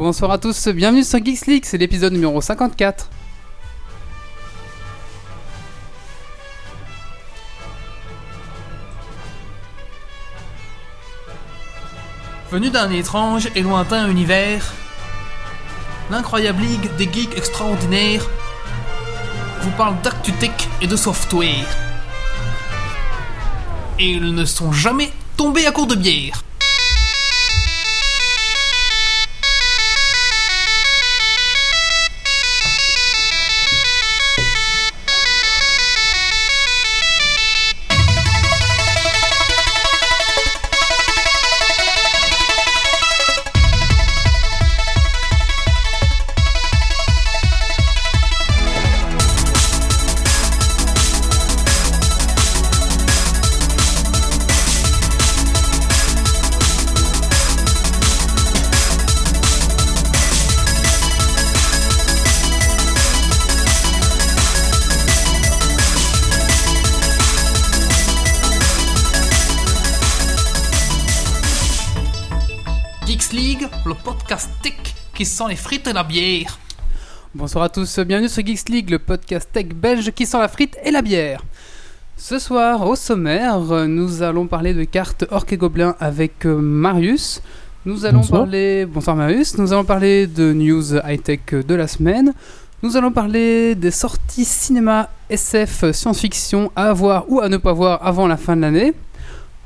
Bonsoir à tous, bienvenue sur Geeks League, c'est l'épisode numéro 54. Venu d'un étrange et lointain univers, l'incroyable ligue des geeks extraordinaires vous parle d'actu tech et de software. Et ils ne sont jamais tombés à court de bière. Qui sent les frites et la bière. Bonsoir à tous, bienvenue sur Geeks League, le podcast tech belge qui sent la frite et la bière. Ce soir, au sommaire, nous allons parler de cartes Orc et Gobelin avec euh, Marius. Nous allons Bonsoir. parler. Bonsoir Marius. Nous allons parler de news high-tech de la semaine. Nous allons parler des sorties cinéma, SF, science-fiction à voir ou à ne pas voir avant la fin de l'année.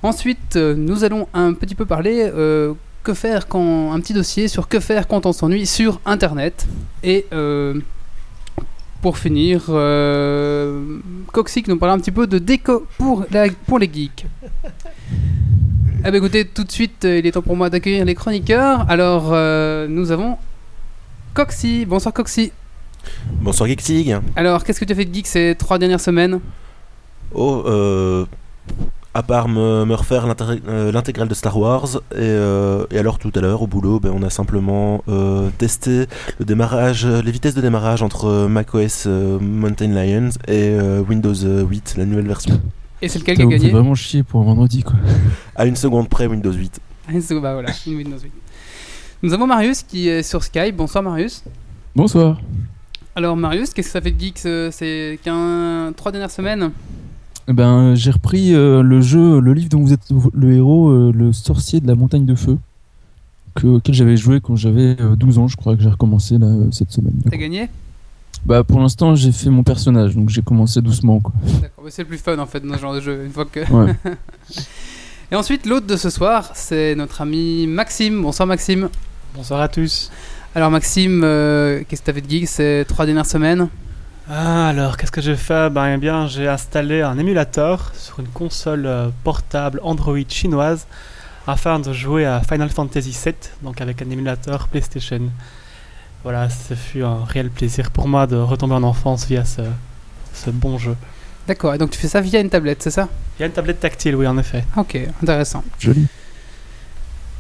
Ensuite, euh, nous allons un petit peu parler euh, que faire quand un petit dossier sur que faire quand on s'ennuie sur Internet. Et euh, pour finir, euh, Coxy qui nous parlera un petit peu de déco pour, la- pour les geeks. Eh ben écoutez, tout de suite, euh, il est temps pour moi d'accueillir les chroniqueurs. Alors, euh, nous avons Coxy. Bonsoir Coxy. Bonsoir Geeksig. Alors, qu'est-ce que tu as fait de geek ces trois dernières semaines? Oh, euh, à part me, me refaire euh, l'intégrale de Star Wars, et, euh, et alors tout à l'heure au boulot, ben, on a simplement euh, testé le démarrage, les vitesses de démarrage entre macOS euh, Mountain Lions et euh, Windows 8, la nouvelle version. Et c'est lequel qui a gagné vraiment chier pour un vendredi quoi. À une seconde près, Windows 8. Ah, c'est- bah voilà, Windows 8. Nous avons Marius qui est sur Skype. Bonsoir Marius. Bonsoir. Alors Marius, qu'est-ce que ça fait de geek ce- ces trois dernières semaines? Ben, j'ai repris euh, le jeu, le livre dont vous êtes le héros, euh, le sorcier de la montagne de feu, que, auquel j'avais joué quand j'avais euh, 12 ans, je crois que j'ai recommencé là, euh, cette semaine. T'as gagné? Bah, pour l'instant, j'ai fait mon personnage, donc j'ai commencé doucement quoi. D'accord, mais c'est le plus fun en fait dans ce genre de jeu. Une fois que... Ouais. Et ensuite, l'autre de ce soir, c'est notre ami Maxime. Bonsoir Maxime. Bonsoir à tous. Alors Maxime, euh, qu'est-ce que t'as fait de geek ces trois dernières semaines? Ah, alors, qu'est-ce que j'ai fait Ben eh bien, j'ai installé un émulateur sur une console euh, portable Android chinoise afin de jouer à Final Fantasy VII, donc avec un émulateur PlayStation. Voilà, ce fut un réel plaisir pour moi de retomber en enfance via ce, ce bon jeu. D'accord, et donc tu fais ça via une tablette, c'est ça? Il y a une tablette tactile, oui, en effet. Ok, intéressant. Joli.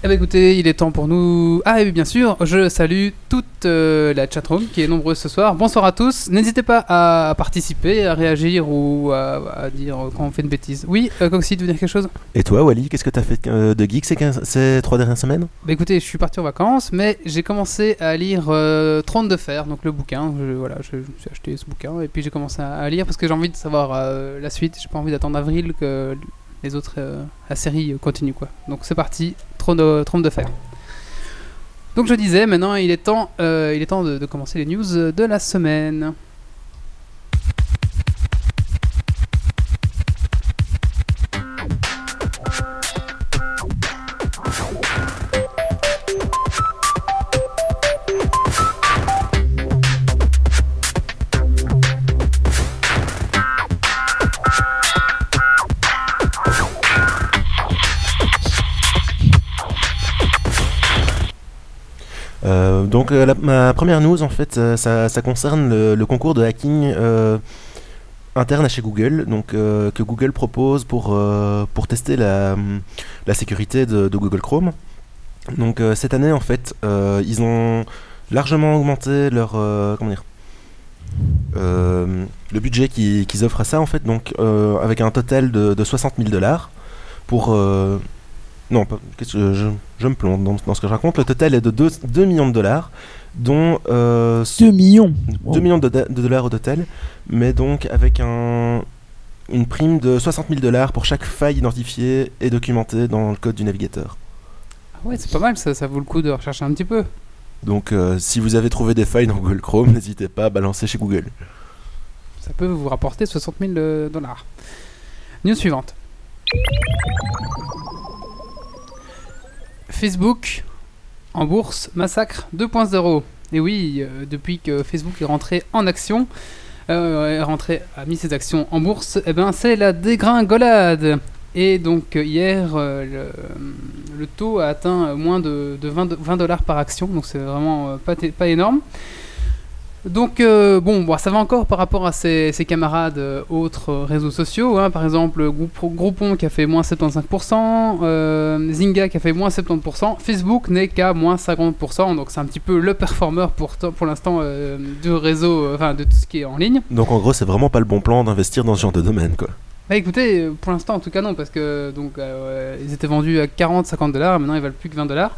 Eh bien écoutez, il est temps pour nous... Ah et bien sûr, je salue toute euh, la chatroom qui est nombreuse ce soir. Bonsoir à tous. N'hésitez pas à, à participer, à réagir ou à, à dire quand on fait une bêtise. Oui, euh, Coxy, tu veux dire quelque chose? Et toi, Wally, qu'est-ce que t'as fait euh, de geek ces, trois dernières semaines? Bah écoutez, je suis parti en vacances, mais j'ai commencé à lire euh, Trône de fer, donc le bouquin. Je, voilà, je, je me suis acheté ce bouquin et puis j'ai commencé à, à lire parce que j'ai envie de savoir euh, la suite. J'ai pas envie d'attendre avril que les autres, euh, la série continue quoi. Donc c'est parti, Trône de, fer. Donc je disais, maintenant il est temps, euh, il est temps de commencer les news de la semaine. Euh, donc euh, ma première news en fait euh, ça, concerne le, concours de hacking interne à chez Google. Donc que Google propose pour, pour tester la, la sécurité de, Google Chrome. Donc cette année en fait ils ont largement augmenté leur comment dire le budget qu'ils offrent à ça en fait. Donc avec un total de, de 60 000 dollars pour Non, pas- qu'est-ce que je, je me plombe dans, dans ce que je raconte. Le total est de 2, 2 millions de dollars, dont euh, 2 millions 2 millions de, de dollars au total, mais donc avec un, une prime de 60 000 dollars pour chaque faille identifiée et documentée dans le code du navigateur. Ah ouais, c'est pas mal, ça, ça vaut le coup de rechercher un petit peu. Donc euh, si vous avez trouvé des failles dans Google Chrome, n'hésitez pas à balancer chez Google. Ça peut vous rapporter 60 000 euh, dollars. News suivante. Facebook en bourse massacre 2.0. Et oui, euh, depuis que Facebook est rentré en action, euh, a mis ses actions en bourse, eh ben c'est la dégringolade. Et donc euh, hier, le, taux a atteint moins de, de 20 20 dollars par action, donc c'est vraiment pas énorme. Donc euh, bon, bon, ça va encore par rapport à ses, ses camarades euh, autres euh, réseaux sociaux. hein. Par exemple, Group- Groupon qui a fait moins 75%, euh, Zynga qui a fait moins 70%, Facebook n'est qu'à moins 50%. Donc c'est un petit peu le performeur pour, pour l'instant du réseau, enfin de tout ce qui est en ligne. Donc en gros, c'est vraiment pas le bon plan d'investir dans ce genre de domaine, quoi. Bah écoutez, pour l'instant en tout cas non, parce que donc ils étaient vendus à 40-50 dollars, maintenant ils valent plus que 20 dollars.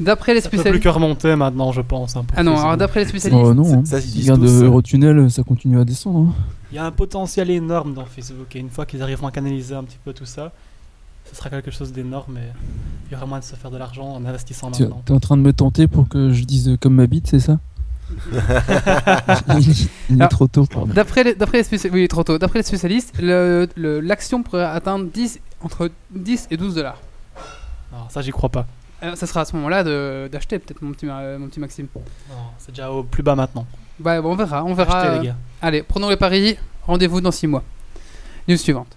D'après les Ça peut plus spécialistes. que remonter maintenant, je pense. hein, Ah non, alors d'après les spécialistes. Oh non, c'est- hein. ça, ils tous, euh, euh. Eurotunnel, ça continue à descendre. hein. Il y a un potentiel énorme dans Facebook et une fois qu'ils arriveront à canaliser un petit peu tout ça, ce sera quelque chose d'énorme et il y aura moyen de se faire de l'argent en investissant Tu maintenant. es en train de me tenter pour que je dise comme ma bite, c'est ça Il est trop tôt, pardon. D'après les, spécialistes, oui, trop tôt. D'après les spécialistes, le- le- l'action pourrait atteindre 10, entre 10 et 12 dollars. Alors, ça, j'y crois pas. Euh, Ça sera à ce moment-là de- d'acheter peut-être mon petit, mon petit Maxime. Non, C'est déjà au plus bas maintenant. Bah bon, on verra, on verra. Achetez, les gars. Allez, prenons les paris. Rendez-vous dans 6 mois. News suivante.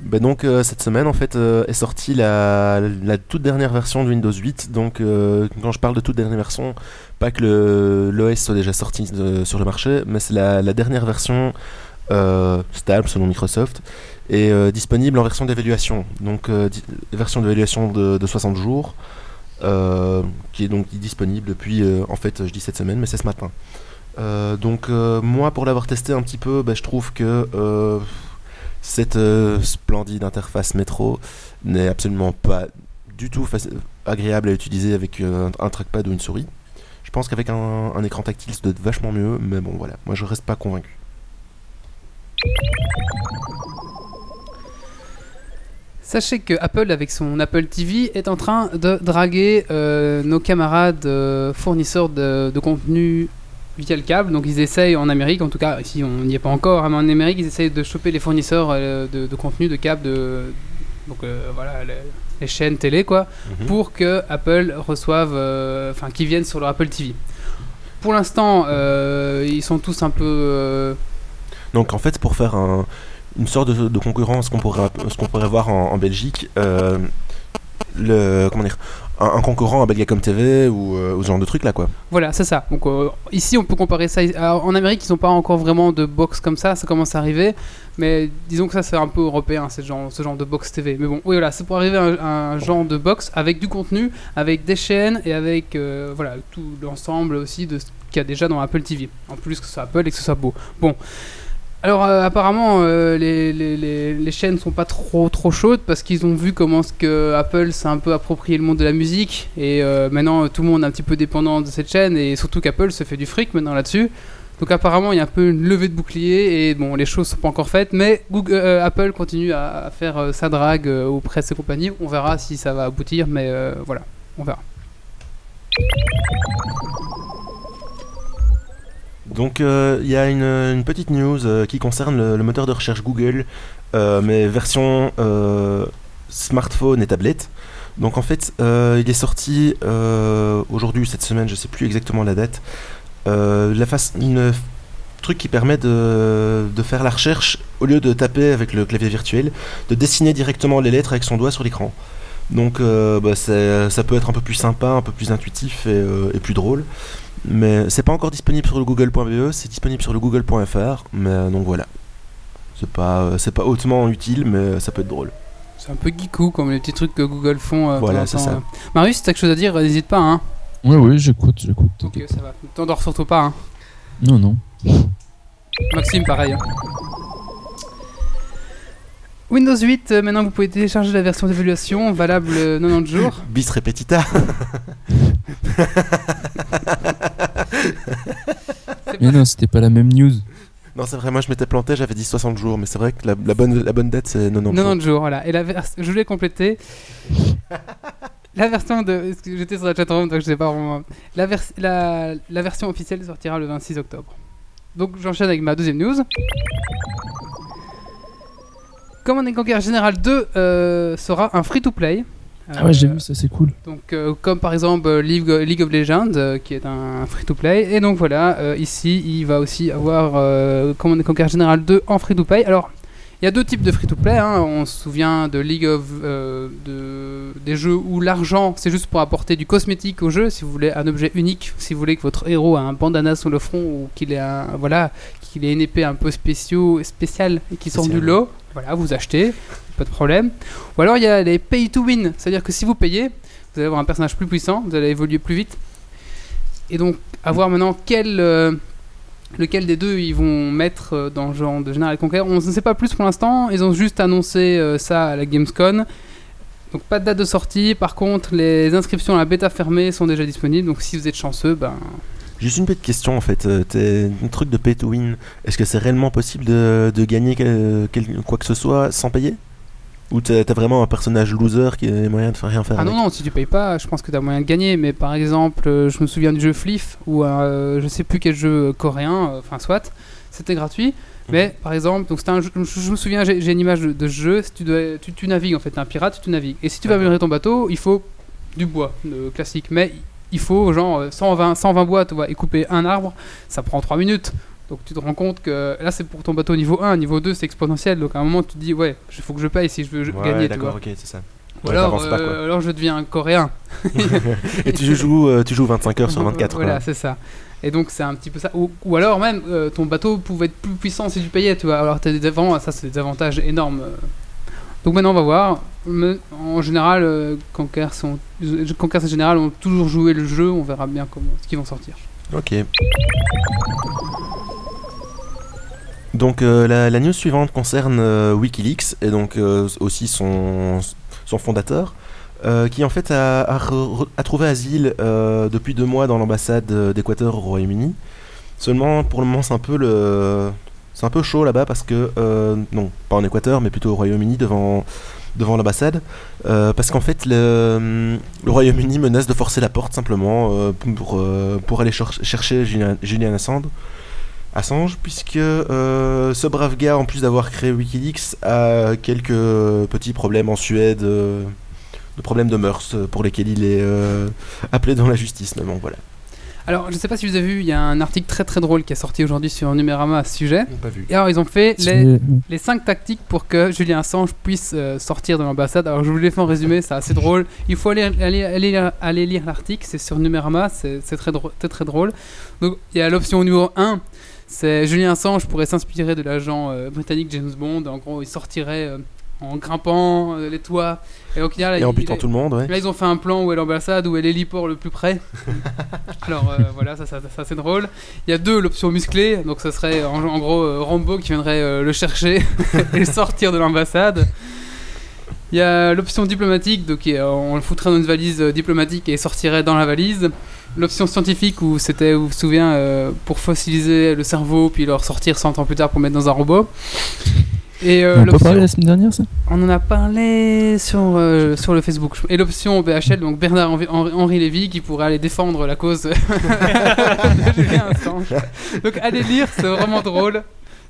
Ben donc euh, cette semaine en fait euh, est sortie la, la toute dernière version de Windows 8. Donc euh, quand je parle de toute dernière version, pas que le- l'OS soit déjà sorti de- sur le marché, mais c'est la, la dernière version euh, stable selon Microsoft et euh, disponible en version d'évaluation. Donc euh, version d'évaluation de, de 60 jours, euh, qui est donc disponible depuis euh, en fait je dis cette semaine, mais c'est ce matin. Euh, donc euh, moi pour l'avoir testé un petit peu, ben, je trouve que euh, cette euh, splendide interface métro n'est absolument pas du tout agréable à utiliser avec euh, un, un trackpad ou une souris. Je pense qu'avec un, un écran tactile, ça doit être vachement mieux, mais bon voilà, moi je reste pas convaincu. Sachez que Apple, avec son Apple TV, est en train de draguer euh, nos camarades euh, fournisseurs de, de contenu via le câble. Donc ils essayent en Amérique, en tout cas ici on n'y est pas encore, hein, mais en Amérique ils essayent de choper les fournisseurs euh, de, de contenu de câble, de, donc euh, voilà les, les chaînes télé quoi, Mhm. pour que Apple reçoive, enfin qu'ils viennent sur leur Apple TV. Pour l'instant, ils sont tous un peu Donc en fait, pour faire un- une sorte de, concurrence qu'on pourrait, ce qu'on pourrait voir en, Belgique, euh, comment dire, un, concurrent à Belgacom TV ou, euh, ce genre de truc là quoi. Voilà, c'est ça. Donc euh, ici, on peut comparer ça. En Amérique, ils n'ont pas encore vraiment de box comme ça. Ça commence à arriver, mais disons que ça c'est un peu européen, ce genre, de box TV. Mais bon, oui, voilà, c'est pour arriver à un, un genre de box avec du contenu, avec des chaînes et avec euh, voilà tout l'ensemble aussi de ce qu'il y a déjà dans Apple TV. En plus que ce soit Apple et que ce soit beau. Bon. Alors euh, apparemment euh, les, les, les, chaînes sont pas trop trop chaudes parce qu'ils ont vu comment que Apple s'est un peu approprié le monde de la musique et euh, maintenant tout le monde est un petit peu dépendant de cette chaîne et surtout qu'Apple se fait du fric maintenant là-dessus. Donc apparemment il y a un peu une levée de bouclier et bon les choses sont pas encore faites mais Google, Apple continue à, faire sa drague auprès de ses compagnies. On verra si ça va aboutir mais voilà on verra. Donc euh, il y a une, petite news euh, qui concerne le, moteur de recherche Google, euh, mais version smartphone et tablette. Donc en fait, il est sorti aujourd'hui ou cette semaine, je sais plus exactement la date, la face, une truc qui permet de, faire la recherche au lieu de taper avec le clavier virtuel, de dessiner directement les lettres avec son doigt sur l'écran. Donc bah, ça peut être un peu plus sympa, un peu plus intuitif et plus drôle. Mais c'est pas encore disponible sur le google.be, c'est disponible sur le google.fr. Mais donc voilà. C'est pas, euh, c'est pas hautement utile, mais ça peut être drôle. C'est un peu geekou comme les petits trucs que Google font. euh, Voilà, c'est ça. euh. Marius, t'as quelque chose à dire? N'hésite pas. Hein. Oui, oui, j'écoute, j'écoute. Ok, ça va. T'endors surtout pas. Hein. Non, non. Maxime, pareil. hein. Windows 8, euh, maintenant vous pouvez télécharger la version d'évaluation valable euh, 90 jours. Bis repetita. Mais non, c'était pas la même news. Non, c'est vrai, moi je m'étais planté, j'avais dit 60 jours, mais c'est vrai que la, la bonne, la bonne date c'est 90 jours. 90 jours, voilà. Et la vers- je voulais compléter. la version de. J'étais sur la chatroom, donc je sais pas vraiment. La, vers- la, la version officielle sortira le 26 octobre. Donc j'enchaîne avec ma deuxième news. Command Conquer General 2 euh, sera un free-to-play. Ah ouais, j'ai Euh, vu ça, c'est cool. Donc, euh, comme par exemple League, League of Legends, qui est un free-to-play. Et donc voilà, ici, il va aussi avoir Command Conquer General 2 en free-to-play. Alors, il y a deux types de free-to-play. hein. On se souvient de League of... euh, de, des jeux où l'argent, c'est juste pour apporter du cosmétique au jeu. Si vous voulez un objet unique, si vous voulez que votre héros a un bandana sur le front ou qu'il ait, un, voilà, qu'il ait une épée un peu spéciaux, spéciale et qui sort du lot, voilà, vous achetez, pas de problème. Ou alors il y a les pay to win, c'est-à-dire que si vous payez, vous allez avoir un personnage plus puissant, vous allez évoluer plus vite. Et donc, à voir maintenant euh, lequel des deux ils vont mettre euh, dans le genre de General Conquer. On ne sait pas plus pour l'instant, ils ont juste annoncé euh, ça à la Gamescom. Donc pas de date de sortie, par contre les inscriptions à la bêta fermée sont déjà disponibles, donc si vous êtes chanceux, ben... Juste une petite question en fait, euh, un truc de pay to win, est-ce que c'est réellement possible de, de gagner quel- quel- quoi que ce soit sans payer? Ou t'as t'as vraiment un personnage loser qui a moyen de faire rien faire Ah avec? non, non, si tu payes pas, je pense que tu as moyen de gagner, mais par exemple, euh, je me souviens du jeu Fliff, ou euh, je sais plus quel jeu coréen, euh, enfin soit, c'était gratuit. Mais par exemple, donc un jeu- je, me souviens, j'ai une image de, de jeu, si tu, dois, tu, tu navigues en fait, t'es un pirate, tu navigues. Et si tu vas D'accord. améliorer ton bateau, il faut du bois, classique. Mais il faut genre euh, 120, 120 bois, tu vois, et couper un arbre, ça prend 3 minutes. Donc tu te rends compte que là c'est pour ton bateau niveau 1, niveau 2 c'est exponentiel, donc à un moment tu te dis ouais, il faut que je paye si je veux Ouais, gagner, d'accord, ok, c'est ça. Ou Ouais, alors, t'avances pas, quoi. euh, alors je deviens coréen. Et tu joues, euh, tu joues 25 heures sur 24. Voilà, c'est ça. Et donc c'est un petit peu ça. Ou, ou alors même euh, ton bateau pouvait être plus puissant si tu payais, tu vois. Alors t'as des ça c'est des avantages énormes. euh. Donc maintenant on va voir. En général, euh, Conquer, en général ont toujours joué le jeu. On verra bien comment ce qu'ils vont sortir. Ok. Donc euh, la, news suivante concerne euh, Wikileaks et donc euh, aussi son, son fondateur, qui en fait a, trouvé asile depuis deux mois dans l'ambassade d'Équateur au Royaume-Uni. Seulement pour le moment c'est un peu c'est un peu chaud là-bas parce que non pas en Équateur mais plutôt au Royaume-Uni devant devant l'ambassade euh, parce qu'en fait le, Royaume-Uni menace de forcer la porte simplement euh, pour euh, pour aller cher- chercher Julian, Assange puisque ce brave gars, en plus d'avoir créé Wikileaks, a quelques petits problèmes en Suède, de problèmes de mœurs pour lesquels il est appelé dans la justice. Voilà. Alors je sais pas si vous avez vu, il y a un article très très drôle qui est sorti aujourd'hui sur Numérama à ce sujet. Pas vu. Et alors ils ont fait les, les 5 tactiques pour que Julien Assange puisse euh, sortir de l'ambassade. Alors je vous l'ai fait en résumé, c'est assez drôle. Il faut aller, aller, aller, lire- aller lire l'article, c'est sur Numérama, c'est très très drôle. Donc il y a l'option numéro 1, c'est Julien Assange pourrait s'inspirer de l'agent euh, britannique James Bond. En gros, il sortirait euh, en grimpant euh, les toits. Et donc là, en il- butant il- tout le monde, ouais. Là, ils ont fait un plan où est l'ambassade, où est l'héliport le plus près. Alors euh, voilà, ça, ça, ça, c'est drôle. Il y a deux, l'option musclée, donc ce serait en, en gros euh, Rambo qui viendrait euh, le chercher et le sortir de l'ambassade. Il y a l'option diplomatique, donc on le foutrait dans une valise diplomatique et sortirait dans la valise. L'option scientifique, où c'était, vous vous souvenez, pour fossiliser le cerveau puis le ressortir 100 ans plus tard pour mettre dans un robot. Et euh, On en a pas l'option- parlé la semaine dernière, ça? On en a parlé sur, euh, sur le Facebook. Et l'option BHL, donc Bernard Henri, Lévy, qui pourrait aller défendre la cause de Julien Assange. Donc allez lire, c'est vraiment drôle.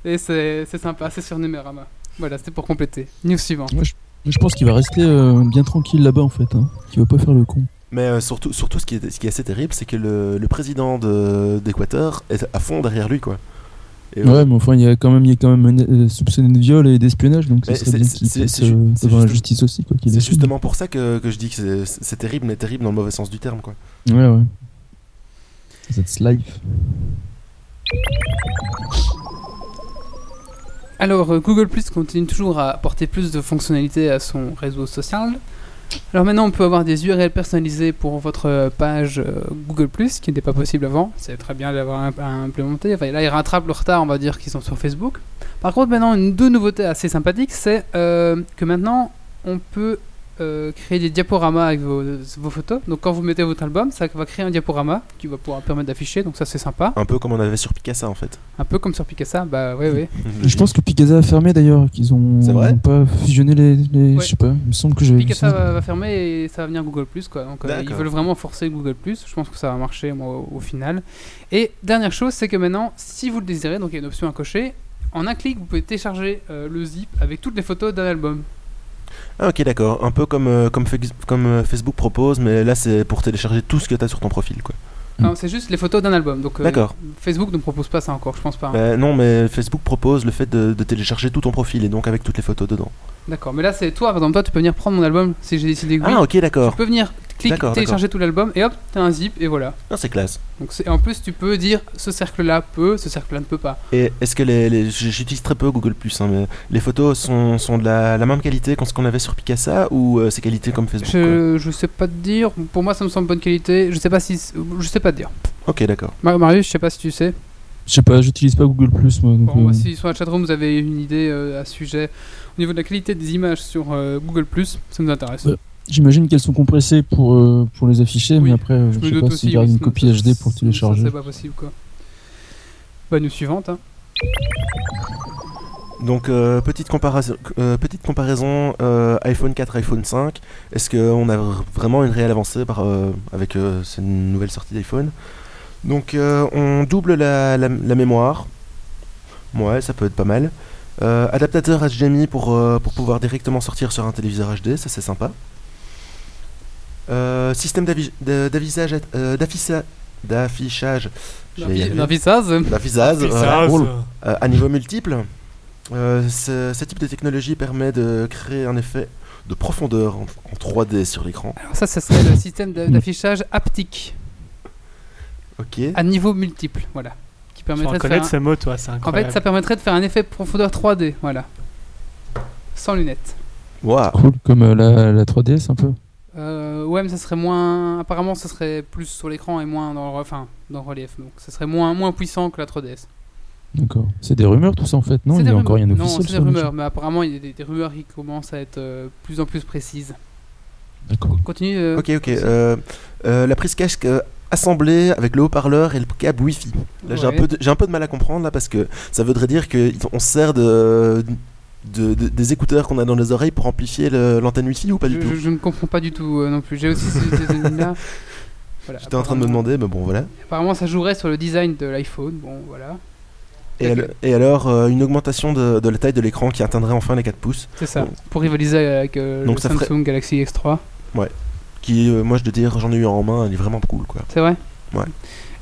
Et c'est c'est sympa, c'est sur Numérama. Voilà, c'était pour compléter. News suivante. Moi, je, je pense qu'il va rester euh, bien tranquille là-bas en fait. Hein. Qu'il va pas faire le con. Mais euh, surtout, surtout ce, qui est, ce qui est assez terrible, c'est que le, le président de- d'Équateur est à fond derrière lui, quoi. Et, euh, Ouais, mais enfin, il y a quand même, il y a quand même euh, soupçonné de viol et d'espionnage, donc c'est- euh, devant la justice aussi, quoi. qu'il c'est justement pour ça que, que je dis que c'est- c'est terrible, mais terrible dans le mauvais sens du terme, quoi. Ouais, ouais. That's life. Alors, euh, Google Plus continue toujours à apporter plus de fonctionnalités à son réseau social. Alors maintenant, on peut avoir des URL personnalisées pour votre euh, page euh, Google+, ce qui n'était pas possible avant. C'est très bien d'avoir implémenté. Enfin, là, ils rattrapent le retard, on va dire, qu'ils sont sur Facebook. Par contre, maintenant, une deux nouveautés assez sympathiques, c'est euh, que maintenant, on peut euh, créer des diaporamas avec vos, vos photos. Donc, quand vous mettez votre album, ça va créer un diaporama qui va pouvoir permettre d'afficher. Donc, ça, c'est sympa. Un peu comme on avait sur Picasa en fait. Un peu comme sur Picasa. Bah, oui, oui. Je pense que Picasa a fermé d'ailleurs, qu'ils ont, vrai ont pas fusionné les. les- Ouais. Je sais pas, il me semble que j'avais vu Picasa ça. va, va fermer et ça va venir Google quoi. Donc euh, ils veulent vraiment forcer Google Je pense que ça va marcher moi, au, au final. Et dernière chose, c'est que maintenant, si vous le désirez, donc il y a une option à cocher. En un clic, vous pouvez télécharger euh, le zip avec toutes les photos d'un album. Ah ok d'accord, un peu comme, euh, comme, euh, Facebook propose, mais là c'est pour télécharger tout ce que tu as sur ton profil quoi. Non, c'est juste les photos d'un album. Donc euh, D'accord. Facebook ne propose pas ça encore, je pense pas. hein. Bah, non mais Facebook propose le fait de, de télécharger tout ton profil et donc avec toutes les photos dedans. D'accord, mais là c'est toi, par exemple, toi tu peux venir prendre mon album si j'ai décidé que oui. Ah ok tu d'accord, peux venir D'accord, télécharger tout l'album et hop, t'as un zip et voilà. Ah, c'est classe. Donc c'est- en plus tu peux dire ce cercle-là peut, ce cercle-là ne peut pas. Et est-ce que les, j'utilise très peu Google Plus, hein, mais les photos sont, sont de la, la même qualité qu'en ce qu'on avait sur Picasa ou euh, c'est qualité comme Facebook Je, je sais pas te dire. Pour moi, ça me semble bonne qualité. Je sais pas si, je sais pas te dire. Ok d'accord. Mar- Marius, je sais pas si tu sais. Je sais pas, j'utilise pas Google Plus moi. donc, Bon, euh, si sur la chatroom vous avez une idée euh, à ce sujet au niveau de la qualité des images sur euh, Google ça nous intéresse. J'imagine qu'elles sont compressées pour, euh, pour les afficher, Oui, mais après, je je me sais pas s'ils gardent une copie HD pour télécharger. C'est pas possible quoi. Bah, nous suivante. Hein. Donc euh, petite comparaison, euh, petite comparaison euh, iPhone 4, iPhone 5. Est-ce qu'on a vr- vraiment une réelle avancée par, euh, avec euh, ces nouvelles sorties d'iPhone? Donc euh, on double la, la- la mémoire. Ouais, ça peut être pas mal. Euh, adaptateur HDMI pour, euh, pour pouvoir directement sortir sur un téléviseur HD, ça c'est sympa. Euh, système euh, d'affichage. D'affichage, ça, Oh, ça. Euh, à niveau multiple, euh, ce, ce type de technologie permet de créer un effet de profondeur en, en 3D sur l'écran. Alors ça, ça serait le système d'a- d'affichage haptique Ok. à niveau multiple, voilà, qui Tu permettrait en de faire. un- ce mot, toi, c'est En incroyable. fait, ça permettrait de faire un effet profondeur 3D, voilà, sans lunettes. Waouh. Cool, comme euh, la, la 3DS un peu. Euh, ouais, mais ça serait moins. Apparemment, ça serait plus sur l'écran et moins dans le, enfin, dans le relief. Donc, ça serait moins, moins puissant que la 3DS. D'accord. C'est des rumeurs tout ça en fait, non? Il n'y a encore rien rumeurs. d'officiel. Non, c'est des rumeurs, mais apparemment, il y a des, des rumeurs qui commencent à être euh, plus en plus précises. D'accord. Continue. euh, Ok, ok. euh, euh, la prise casque euh, assemblée avec le haut-parleur et le câble Wi-Fi. Là, j'ai un, ouais. peu de- j'ai un peu de mal à comprendre là parce que ça voudrait dire qu'on se sert de, de- de- des écouteurs qu'on a dans les oreilles pour amplifier l'antenne Wi-Fi ou pas je, du tout je- je ne comprends pas du tout euh, non plus. J'ai aussi ces ces là Voilà, J'étais en train de me demander, mais bon voilà. Apparemment, ça jouerait sur le design de l'iPhone. Bon, voilà. Et, al- et alors, euh, une augmentation de, de la taille de l'écran qui atteindrait enfin les 4 pouces. C'est ça. Bon. Pour rivaliser avec euh, Donc le Samsung ferait- Galaxy X3. Qui, euh, moi je dois dire, j'en ai eu un en main, elle est vraiment cool quoi. C'est vrai? Ouais.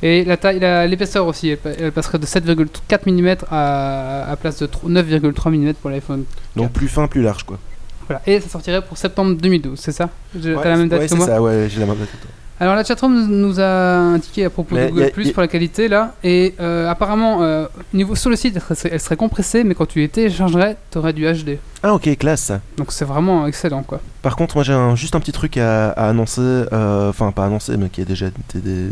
Et la taille, la- l'épaisseur aussi, elle, elle passerait de 7,4 mm à, à place de tro- 9,3 mm pour l'iPhone. Donc plus fin, plus large quoi. Voilà. Et ça sortirait pour septembre 2012, c'est ça? Je- T'as Ouais, la même date ouais, que c'est moi ça, ouais, j'ai la même date que toi. Alors la chatroom nous, a indiqué à propos Mais de Google a- Plus pour la qualité là, et euh, apparemment euh, niveau sur le site elle serait, elle serait compressée, mais quand tu les téléchargerais, t'aurais du HD. Ah ok, classe ça. Donc c'est vraiment excellent quoi. Par contre, moi j'ai juste un petit truc à, à annoncer, euh, enfin pas annoncer, mais qui a déjà été des-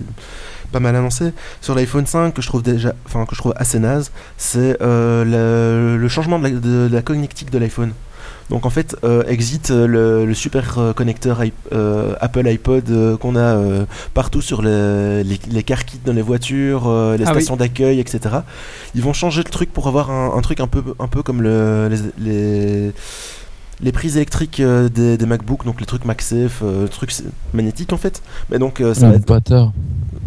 pas mal annoncé sur l'iPhone 5 que je trouve déjà, enfin que je trouve assez naze, c'est euh, le, le changement de la, de la connectique de l'iPhone. Donc en fait, euh, exit euh, le, le super euh, connecteur euh, Apple iPod qu'on a partout sur les, les, les car kits dans les voitures, les Ah oui. stations d'accueil, etc. Ils vont changer le truc pour avoir un, un truc un peu, un peu comme le, les, les, les prises électriques euh, des, des MacBook, donc les trucs MagSafe, euh, trucs magnétiques en fait. Mais donc euh, ça Ah, va être bâtard.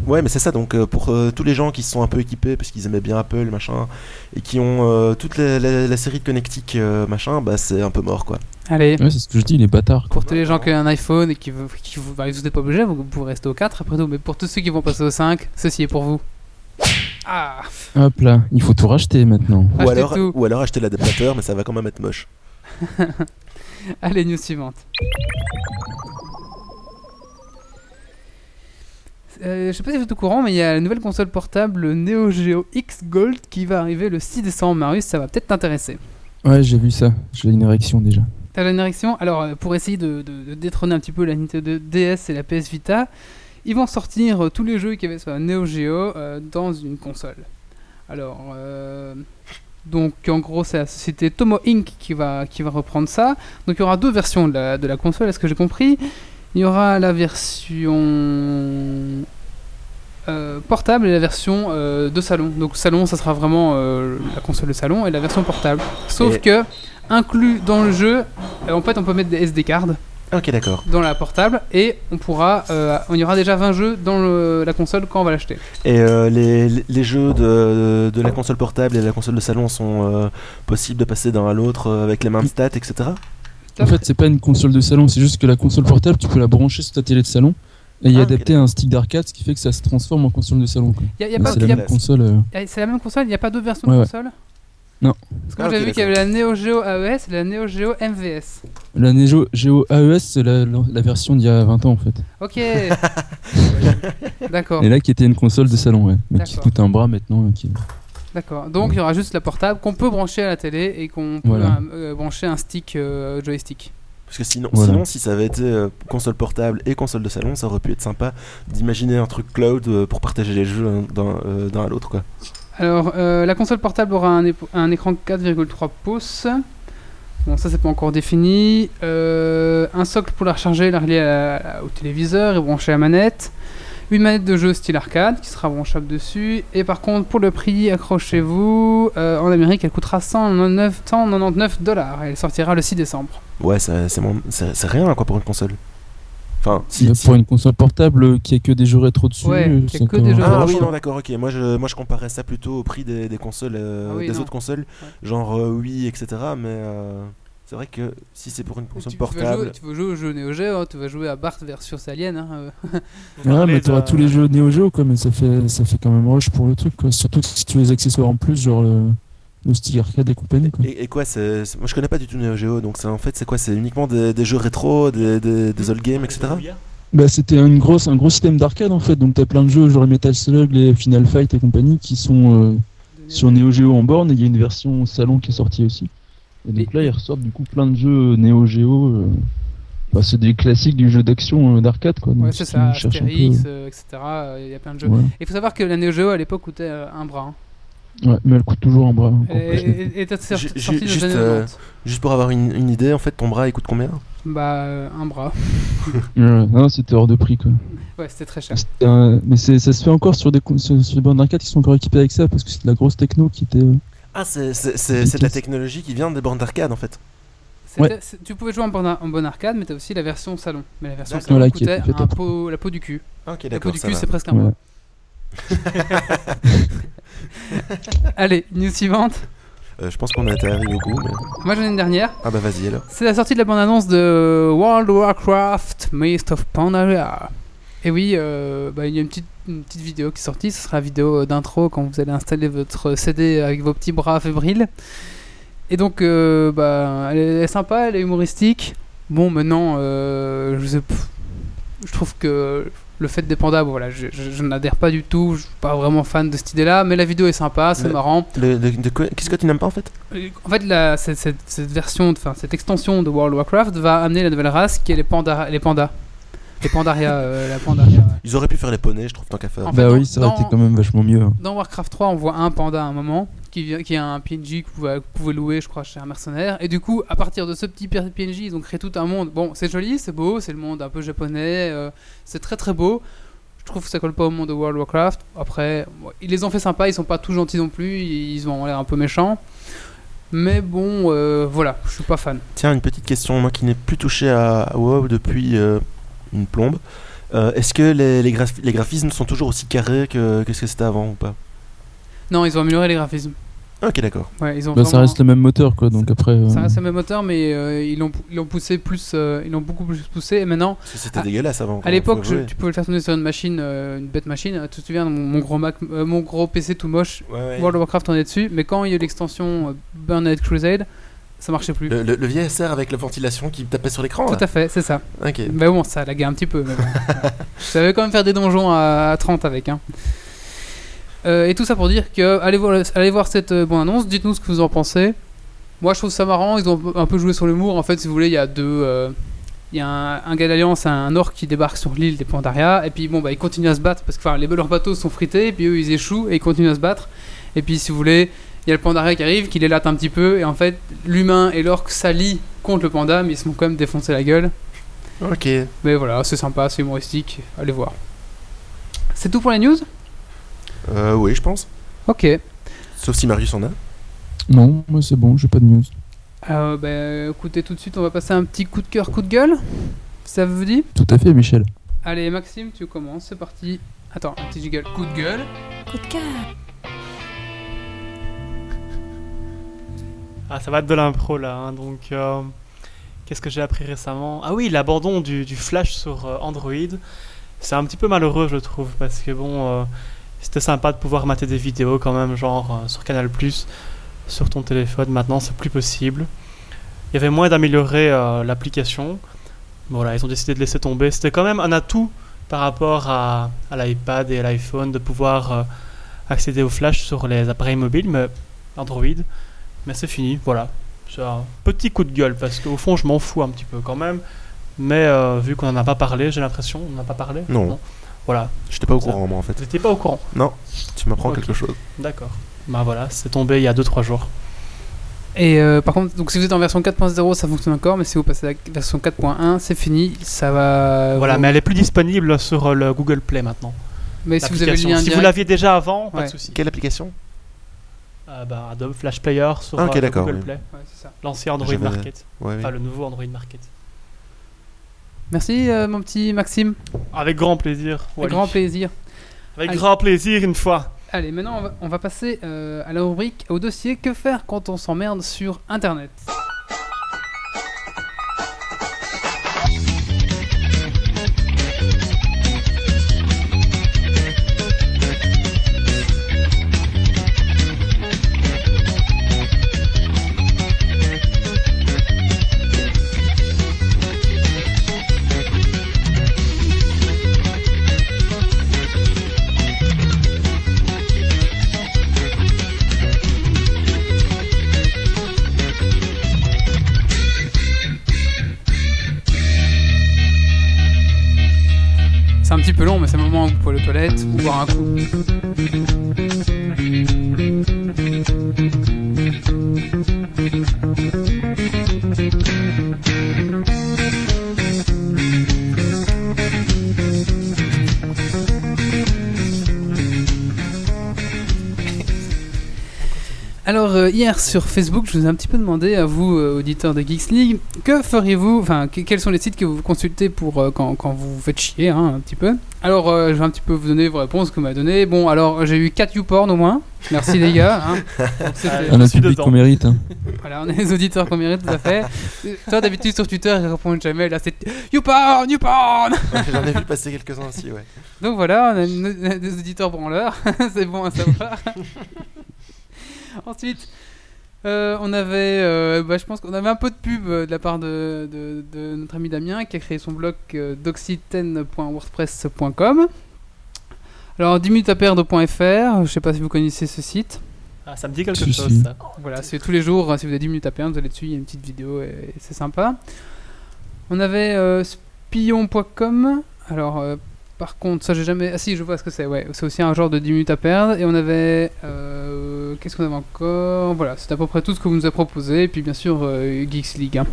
Ouais, mais c'est ça. Donc, euh, pour euh, tous les gens qui se sont un peu équipés parce qu'ils aimaient bien Apple, machin, et qui ont euh, toute la, la- la série de connectiques, euh, machin, bah c'est un peu mort, quoi. Allez, Ouais, c'est ce que je dis, les bâtards. pour tous les gens qui ont un iPhone et qui veulent, qui vous, bah, vous n'êtes pas obligé, vous pouvez rester au 4 après tout, mais pour tous ceux qui vont passer au 5, ceci est pour vous. Ah Hop là, il faut tout racheter maintenant. Ou alors, tout. ou alors acheter l'adaptateur, mais ça va quand même être moche. Allez, news suivante. Euh, je sais pas si vous êtes au courant, mais il y a la nouvelle console portable Neo Geo X Gold qui va arriver le 6 décembre. Marius, ça va peut-être t'intéresser. Ouais, j'ai vu ça. J'ai une érection déjà. Ta génération Alors, euh, pour essayer de, de- de détrôner un petit peu la Nintendo DS et la PS Vita, ils vont sortir euh, tous les jeux qu'il y avait sur la Neo Geo euh, dans une console. Alors, euh, donc en gros, c'est la société Tomo Inc. qui va, qui va reprendre ça. Donc il y aura deux versions de la, de la console, est-ce que j'ai compris? Il y aura la version euh, portable et la version euh, de salon. Donc salon, ça sera vraiment euh, la console de salon et la version portable. Sauf Et- que inclus dans le jeu, en fait, on peut mettre des SD cards Ok, d'accord. dans la portable et on pourra, euh, on y aura déjà 20 jeux dans le- la console quand on va l'acheter. Et euh, les, les jeux de, de la console portable et de la console de salon sont euh, possibles de passer d'un à l'autre euh, avec les mêmes stats, etc. En fait, c'est pas une console de salon, c'est juste que la console portable, tu peux la brancher sur ta télé de salon et y Ah, ok, adapter un stick d'arcade, ce qui fait que ça se transforme en console de salon. quoi. Y a- y a Mais pas- c'est y la a- même console. euh, y a- c'est la même console, il n'y a pas d'autres versions Ouais, de ouais. console? Non. Parce que Ah, moi j'avais vu qu'il y avait la Neo Geo AES et la Neo Geo MVS. La Neo Geo AES, c'est la, la- la version d'il y a 20 ans en fait. Ok. D'accord. Et là, qui était une console de salon, ouais. Mais qui D'accord. coûte un bras maintenant. euh, qui- D'accord. Donc il y aura juste la portable qu'on peut brancher à la télé et qu'on peut Voilà. euh, brancher un stick euh, joystick. Parce que sinon, Voilà. sinon si ça avait été euh, console portable et console de salon, ça aurait pu être sympa d'imaginer un truc cloud euh, pour partager les jeux hein, d'un euh, d'un à l'autre. quoi. Alors euh, la console portable aura un, un écran 4,3 pouces. Bon ça c'est pas encore défini. Euh, un socle pour la recharger, la relier au téléviseur et brancher la manette. Une manette de jeu style arcade qui sera branchable dessus. Et par contre pour le prix, accrochez-vous, euh, en Amérique elle coûtera 199, 199 dollars. Elle sortira le 6 décembre. Ouais, c'est rien quoi pour une console. Enfin, si. Pour une console portable euh, qui a que des jeux rétro dessus. Ouais, euh, qui a que des jeux Ah oui, non, d'accord, ok. Moi je, moi, je comparais ça plutôt au prix des, des consoles, euh, Ah oui, des non. autres consoles, Ouais. genre euh, Wii, etc. Mais euh, c'est vrai que si c'est pour une console tu, tu vas jouer, portable. tu vas jouer au jeu Neo Geo, tu vas jouer à Bart versus Alien. hein, Ouais, mais t'auras de- tous les jeux Neo Geo, quoi, mais ça fait, ça fait quand même rush pour le truc, quoi. Surtout si tu veux les accessoires en plus, genre le, le style arcade et compagnie, quoi. Et, et quoi Moi je connais pas du tout Neo Geo, donc c'est en fait c'est quoi? C'est uniquement des, des jeux rétro, des, des, des old games, etc. Bah, c'était une grosse, un gros système d'arcade en fait, donc t'as plein de jeux, genre les Metal Slug, les Final Fight et compagnie, qui sont euh, sur Neo Geo en borne, et il y a une version salon qui est sortie aussi. Et donc là, ils ressortent du coup plein de jeux Neo Geo. euh, bah, c'est des classiques du jeu d'action euh, d'arcade, quoi. donc Ouais, c'est ça, peu- Astérix, euh, etc. euh, Il y a plein de jeux. Ouais. Il faut savoir que la Neo Geo à l'époque coûtait euh, un bras. hein. Ouais, mais elle coûte toujours un bras. encore Et et- et sorti juste, euh, 90. Juste pour avoir une, une idée, en fait ton bras il coûte combien? Bah, euh, un bras. Ouais, non, c'était hors de prix, quoi. Ouais, c'était très cher. Mais c'est- ça se fait encore sur des, sur, sur des bornes d'arcade qui sont encore équipées avec ça, parce que c'est de la grosse techno qui était. euh, Ah, c'est c'est- c'est- c'est de la technologie qui vient des bornes d'arcade en fait. C'est- Tu pouvais jouer en bonne, en bonne arcade, mais t'as aussi la version salon. Mais la version salon Voilà, qui coûtait un pot, la peau du cul. Ah, Ok, La peau du cul, c'est presque un Ouais. bras. Allez, news suivante. Euh, je pense qu'on a été arrivé au bout. Mais... Moi j'en ai une dernière. Ah bah vas-y alors. C'est la sortie de la bande-annonce de World of Warcraft Mist of Pandaria. Et oui, euh, bah, il y a une petite, une petite vidéo qui est sortie. Ce sera la vidéo d'intro quand vous allez installer votre CD avec vos petits bras fébriles. Et donc, euh, bah, elle est sympa, elle est humoristique. Bon, maintenant, je, sais, pff, je trouve que le fait des pandas, bon, voilà, je, je, je n'adhère pas du tout. Je suis pas vraiment fan de cette idée-là, mais la vidéo est sympa, c'est marrant. Qu'est-ce que tu n'aimes pas en fait? En fait, la- cette, cette- cette version, enfin cette extension de World of Warcraft va amener la nouvelle race qui est les pandas. Les pandas. Les pandaria. euh, la pandaria. Ils auraient pu faire les poneys, je trouve, tant qu'à faire. En fait, Bah oui, ça aurait été quand même vachement mieux. Dans Warcraft 3, on voit un panda à un moment qui, qui est un PNJ que vous pouvez, louer, je crois, chez un mercenaire. Et du coup, à partir de ce petit PNJ, ils ont créé tout un monde. Bon, c'est joli, c'est beau, c'est le monde un peu japonais, euh, c'est très très beau. Je trouve que ça colle pas au monde de World of Warcraft. Après, ils les ont fait sympas, ils sont pas tout gentils non plus, ils ont l'air un peu méchants. Mais bon, euh, voilà, je suis pas fan. Tiens, une petite question, moi qui n'ai plus touché à, WoW depuis euh, une plombe. Est-ce que les graphismes sont toujours aussi carrés que, que ce que c'était avant ou pas? Non, ils ont amélioré les graphismes. Ok, d'accord. Ouais, ils ont Bah, ça vraiment- reste le même moteur, quoi. Donc après. euh, ça reste le même moteur, mais euh, ils l'ont ils l'ont poussé plus, euh, ils l'ont beaucoup plus poussé. Et maintenant, Parce que c'était À- dégueulasse avant. à quoi, l'époque, faut je- avouer. tu pouvais le faire tourner sur une machine, euh, une bête machine. Tu te souviens, mon, mon gros Mac, euh, mon gros PC tout moche, Ouais, ouais. World of Warcraft on est dessus. Mais quand il y a eu l'extension euh, Burnout Crusade, ça marchait plus. Le, le, le vieil SR avec la ventilation qui tapait sur l'écran Tout là à fait, c'est ça. Ok. Mais bon, ça laguait un petit peu. Mais bon, savais quand même faire des donjons à, à 30 avec. Hein. Euh, et tout ça pour dire que allez voir, allez voir cette euh, bonne annonce. Dites-nous ce que vous en pensez. Moi, je trouve ça marrant. Ils ont un peu joué sur l'humour. En fait, si vous voulez, il y a deux. euh, Il y a un, un gars d'Alliance, un orc qui débarque sur l'île des Pandaria. Et puis, bon, bah, ils continuent à se battre parce que les, leurs bateaux sont frités. Et puis, eux, ils échouent et ils continuent à se battre. Et puis, si vous voulez, il y a le Pandaria qui arrive, qui les latte un petit peu. Et en fait, l'humain et l'orc s'allient contre le panda, mais ils se font quand même défoncer la gueule. Ok. Mais voilà, c'est sympa, c'est humoristique. Allez voir. C'est tout pour les news? Euh, oui, je pense. Ok. Sauf si Marius en a. Non, moi c'est bon, j'ai pas de news. Euh, bah, écoutez, tout de suite, on va passer un petit coup de cœur, coup de gueule. Ça vous dit? Tout à fait, Michel. Allez, Maxime, tu commences, c'est parti. Attends, un petit jiggle. Coup de gueule. Coup de cœur. Ah, ça va être de l'impro là. hein, donc, euh, qu'est-ce que j'ai appris récemment? Ah oui, l'abandon du, du Flash sur euh, Android. C'est un petit peu malheureux, je trouve, parce que bon, euh, c'était sympa de pouvoir mater des vidéos quand même, genre euh, sur Canal sur ton téléphone. Maintenant, c'est plus possible. Il y avait moyen d'améliorer euh, l'application. Voilà, ils ont décidé de laisser tomber. C'était quand même un atout par rapport à, à l'iPad et à l'iPhone de pouvoir euh, accéder au Flash sur les appareils mobiles, mais Android. Mais c'est fini, voilà. C'est un petit coup de gueule parce qu'au fond, je m'en fous un petit peu quand même. Mais euh, vu qu'on n'en a pas parlé, j'ai l'impression, on n'en a pas parlé Non? Voilà, J'étais pas au Ça. courant, moi, en fait. vous n'étiez pas au courant. Tu m'apprends quelque chose. D'accord. Bah voilà, c'est tombé il y a 2-3 jours. Et euh, par contre, donc si vous êtes en version 4.0, ça fonctionne encore, mais si vous passez à la version 4.1, c'est fini, ça va. voilà, vous- mais elle est plus disponible sur euh, le Google Play maintenant. Mais si vous avez le lien si vous l'aviez déjà avant, pas Ouais. de souci. Quelle application? Euh, bah, Adobe Flash Player sur Ah, ok, euh, Google oui. Play, Ouais, l'ancien Android Market, Ouais, oui. enfin le nouveau Android Market. Merci, euh, mon petit Maxime. Avec grand plaisir. Avec Wally. grand plaisir. Avec Allez. grand plaisir une fois. Allez, maintenant on va, on va passer euh, à la rubrique, au dossier Que faire quand on s'emmerde sur Internet? Aller hier sur Facebook, je vous ai un petit peu demandé à vous, euh, auditeurs de Geeks League, que feriez-vous, enfin que- quels sont les sites que vous consultez pour euh, quand, quand vous vous faites chier hein, un petit peu. Alors euh, je vais un petit peu vous donner vos réponses que vous m'avez donné. Bon alors j'ai eu 4 YouPorn au moins. Merci les gars. hein. On a je suis public qu'on mérite. hein. voilà, on est les auditeurs qu'on mérite tout à fait. Toi d'habitude sur Twitter ils répondent jamais. Là c'est YouPorn, YouPorn. J'en ai vu passer quelques-uns aussi, ouais. Donc voilà, on a une- des auditeurs branleurs, c'est bon à savoir. Ensuite, euh, on avait, euh, bah, je pense qu'on avait un peu de pub euh, de la part de, de- de notre ami Damien qui a créé son blog euh, doxyten.wordpress.com. Alors 10 minutes à perdre.fr, je sais pas si vous connaissez ce site. Ah, ça me dit quelque Si, chose si. ça. Voilà, c'est tous les jours, si vous avez 10 minutes à perdre, vous allez dessus, il y a une petite vidéo et, et c'est sympa. On avait euh, spion.com. Alors, euh, par contre, ça j'ai jamais. Ah si, je vois ce que c'est, ouais. C'est aussi un genre de 10 minutes à perdre. Et on avait. euh, Qu'est-ce qu'on avait encore? Voilà, c'est à peu près tout ce que vous nous a proposé. Et puis bien sûr, euh, Geeks League. hein.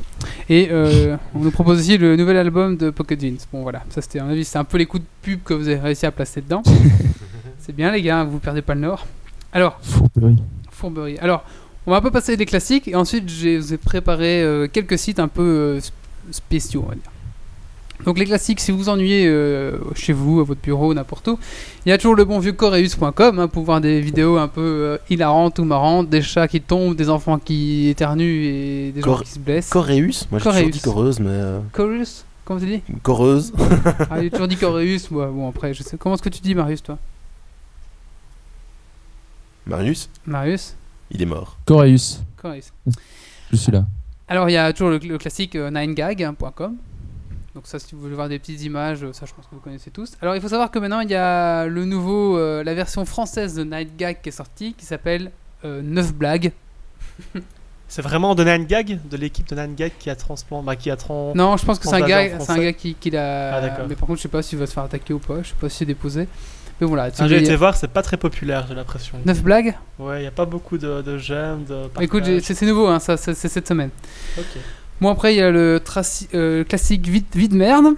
Et euh, on nous propose aussi le nouvel album de Pocket Jeans. Bon voilà, ça c'était, à mon avis, c'est un peu les coups de pub que vous avez réussi à placer dedans. c'est bien les gars, vous perdez pas le nord. Alors. Fourberie. Fourberie. Alors, on va un peu passer des classiques et ensuite je vous ai préparé quelques sites un peu sp- spéciaux, on va dire. Donc les classiques, si vous vous ennuyez euh, chez vous, à votre bureau, n'importe où, il y a toujours le bon vieux coreus.com hein, pour voir des vidéos un peu euh, hilarantes ou marrantes, des chats qui tombent, des enfants qui éternuent et des gens qui se blessent. Coréus Moi j'ai Coréus. toujours dit coreuse, mais. euh, Coreus Comment tu dis? Coreuse Ah, j'ai toujours dit coreus. Moi, bon, après, je sais. Comment est-ce que tu dis, Marius, toi? Marius? Marius? Il est mort. Coreus, Coreus. je suis là. Alors il y a toujours le, le classique euh, 9gag.com. Donc ça, si vous voulez voir des petites images, euh, ça je pense que vous connaissez tous. Alors il faut savoir que maintenant il y a le nouveau, euh, la version française de 9gag qui est sortie, qui s'appelle euh, 9 blagues. C'est vraiment de Gag, de l'équipe de Gag qui a transplant, bah, qui a tran- Non, je pense que c'est un gars, c'est un gars qui, qui l'a. Ah, d'accord. mais par contre, je sais pas s'il va se faire attaquer ou pas. Je sais pas si c'est déposé. Mais voilà. Ah, J'ai été voir, c'est pas très populaire, j'ai l'impression. 9 blagues? Ouais, y a pas beaucoup de, de j'aime, de Écoute, c'est nouveau, hein, ça, c'est cette semaine. Ok. Bon, après, il y a le euh, classique vide merde.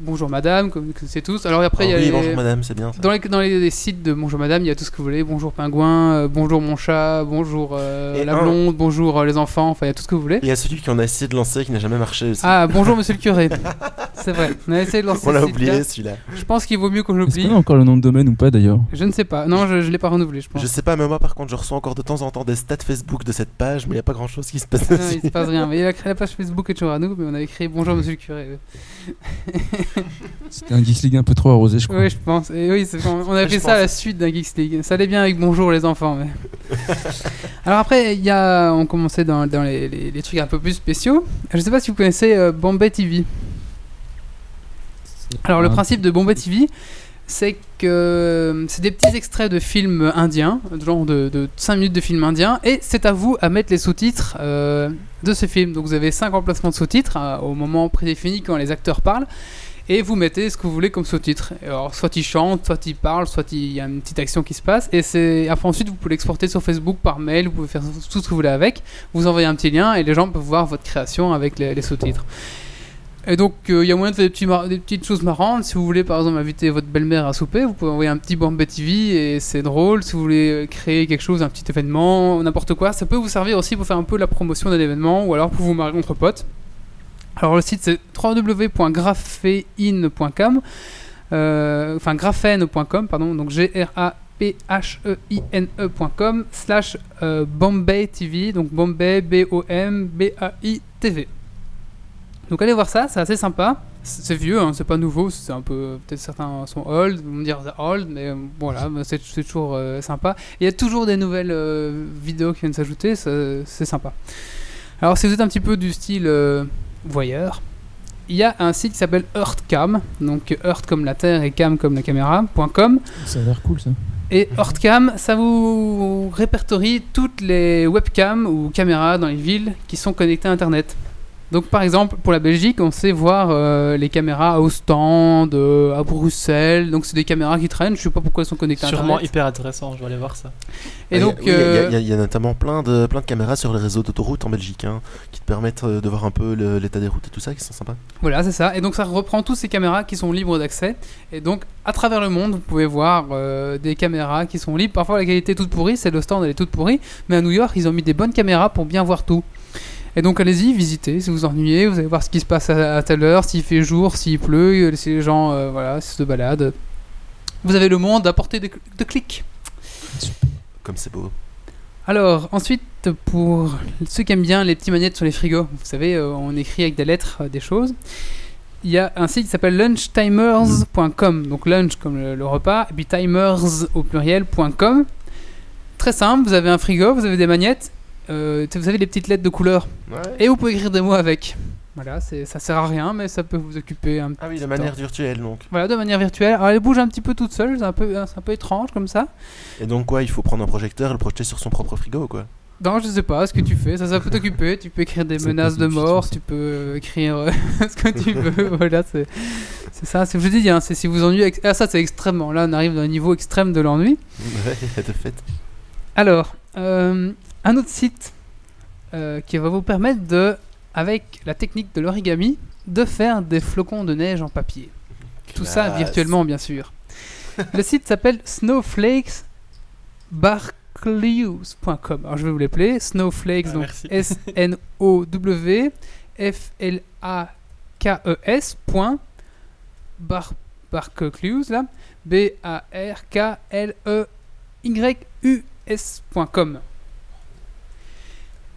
Bonjour madame, comme vous connaissez tous. Alors après, il y a Ah oui, les- bonjour madame, c'est bien ça. dans, les, dans les, les sites de Bonjour madame, il y a tout ce que vous voulez. Bonjour pingouin, euh, bonjour mon chat, bonjour euh, Et la un- blonde, bonjour euh, les enfants, enfin, il y a tout ce que vous voulez. Il y a celui qu'on a essayé de lancer qui n'a jamais marché aussi. Ah, bonjour monsieur le curé. c'est vrai, on a essayé de lancer On l'a ce oublié site-là. celui-là. Je pense qu'il vaut mieux qu'on Est-ce l'oublie. qu'on a encore le nom de domaine ou pas d'ailleurs? Je ne sais pas. Non, je, je l'ai pas renouvelé, je pense. Je sais pas, mais moi par contre, je reçois encore de temps en temps des stats Facebook de cette page, mais il n'y a pas grand chose qui se passe Non, dessus. il se passe rien. Mais il a créé la page Facebook et toujours à nous, mais on avait créé Bonjour Monsieur le curé. C'était un Geeks League un peu trop arrosé, je crois. Oui, je pense. Et oui, c'est- on a fait ça à la suite d'un Geeks League. Ça allait bien avec Bonjour les enfants. Mais... Alors après, il y a, on commençait dans, dans les, les- les trucs un peu plus spéciaux. Je sais pas si vous connaissez euh, Bombay TV. Alors le Ah. principe de Bombay TV, c'est que euh, c'est des petits extraits de films indiens, genre de, de 5 minutes de films indiens, et c'est à vous à mettre les sous-titres euh, de ce film. Donc vous avez 5 emplacements de sous-titres hein, au moment prédéfini quand les acteurs parlent, et vous mettez ce que vous voulez comme sous-titres. Alors soit ils chantent, soit ils parlent, soit il y a une petite action qui se passe, et c'est après ensuite vous pouvez l'exporter sur Facebook par mail, vous pouvez faire tout ce que vous voulez avec, vous envoyez un petit lien, et les gens peuvent voir votre création avec les, sous-titres. Et donc, euh, il y a moyen de faire des petites choses marrantes. Si vous voulez, par exemple, inviter votre belle-mère à souper, vous pouvez envoyer un petit Bombay TV et c'est drôle. Si vous voulez euh, créer quelque chose, un petit événement, n'importe quoi, ça peut vous servir aussi pour faire un peu la promotion d'un événement ou alors pour vous marier entre potes. Alors, le site c'est www.graphein.com, euh, enfin graphène.com, pardon, donc G-R-A-P-H-E-I-N-E.com E slash euh, Bombay TV, donc Bombay B-O-M-B-A-I-T-V. Donc allez voir ça, c'est assez sympa. C'est vieux, hein, c'est pas nouveau, c'est un peu. Peut-être certains sont old, vont me dire old, mais euh, voilà, c'est toujours euh, sympa. Il y a toujours des nouvelles euh, vidéos qui viennent s'ajouter, c'est sympa. Alors si vous êtes un petit peu du style euh, voyeur, il y a un site qui s'appelle Earthcam, donc Earth comme la Terre et Cam comme la caméra, .com. Ça a l'air cool ça. Et Earthcam, ça vous répertorie toutes les webcams ou caméras dans les villes qui sont connectées à Internet. Donc par exemple, pour la Belgique, on sait voir euh, les caméras à Ostende, euh, à Bruxelles. Donc c'est des caméras qui traînent, je sais pas pourquoi elles sont connectées à Sûrement Internet. hyper intéressant, je vais aller voir ça. Et Ah, donc, il y a- oui, y y, y notamment plein de, plein de caméras sur les réseaux d'autoroutes en Belgique hein, qui te permettent euh, de voir un peu l'état des routes et tout ça, qui sont sympas. Voilà, c'est ça. Et donc ça reprend toutes ces caméras qui sont libres d'accès. Et donc à travers le monde, vous pouvez voir euh, des caméras qui sont libres. Parfois la qualité est toute pourrie, c'est le stand, elle est toute pourrie. Mais à New York, ils ont mis des bonnes caméras pour bien voir tout. Et donc allez-y, visitez. Si vous ennuyez, vous allez voir ce qui se passe à, à telle heure, s'il fait jour, s'il pleut, euh, si les gens euh, voilà, se baladent. Vous avez le monde à portée de, de clics. Comme c'est beau. Alors, ensuite, pour ceux qui aiment bien les petits manettes sur les frigos, vous savez, euh, on écrit avec des lettres des choses. Il y a un site qui s'appelle lunchtimers.com, donc lunch comme le, le repas, et puis timers au pluriel.com. Très simple, vous avez un frigo, vous avez des magnettes, euh, vous avez les petites lettres de couleur, et vous pouvez écrire des mots avec. Voilà, ça sert à rien, mais ça peut vous occuper un Ah oui, de petit manière temps. virtuelle donc. Voilà, de manière virtuelle. Alors, elle bouge un petit peu toute seule, c'est un peu, un peu étrange comme ça. Et donc quoi, il faut prendre un projecteur et le projeter sur son propre frigo quoi. Non, je sais pas ce que tu fais, ça, ça peut t'occuper. Tu peux écrire des menaces de mort, tu peux euh, écrire euh, ce que tu veux. voilà, c'est c'est ça. C'est je dis, hein, c'est si vous ennuyez. Ah, ça, c'est extrêmement. Là, on arrive dans un niveau extrême de l'ennui. Ouais, de fait. Alors, euh, un autre site euh, qui va vous permettre de, avec la technique de l'origami, de faire des flocons de neige en papier. Tout ça virtuellement, bien sûr. Le site s'appelle snowflakesbarclays.com. Alors je vais vous l'appeler. Snowflakes, Ah, donc point Bar Barclays, là. B-A-R-K-L-E-Y-U-S.com.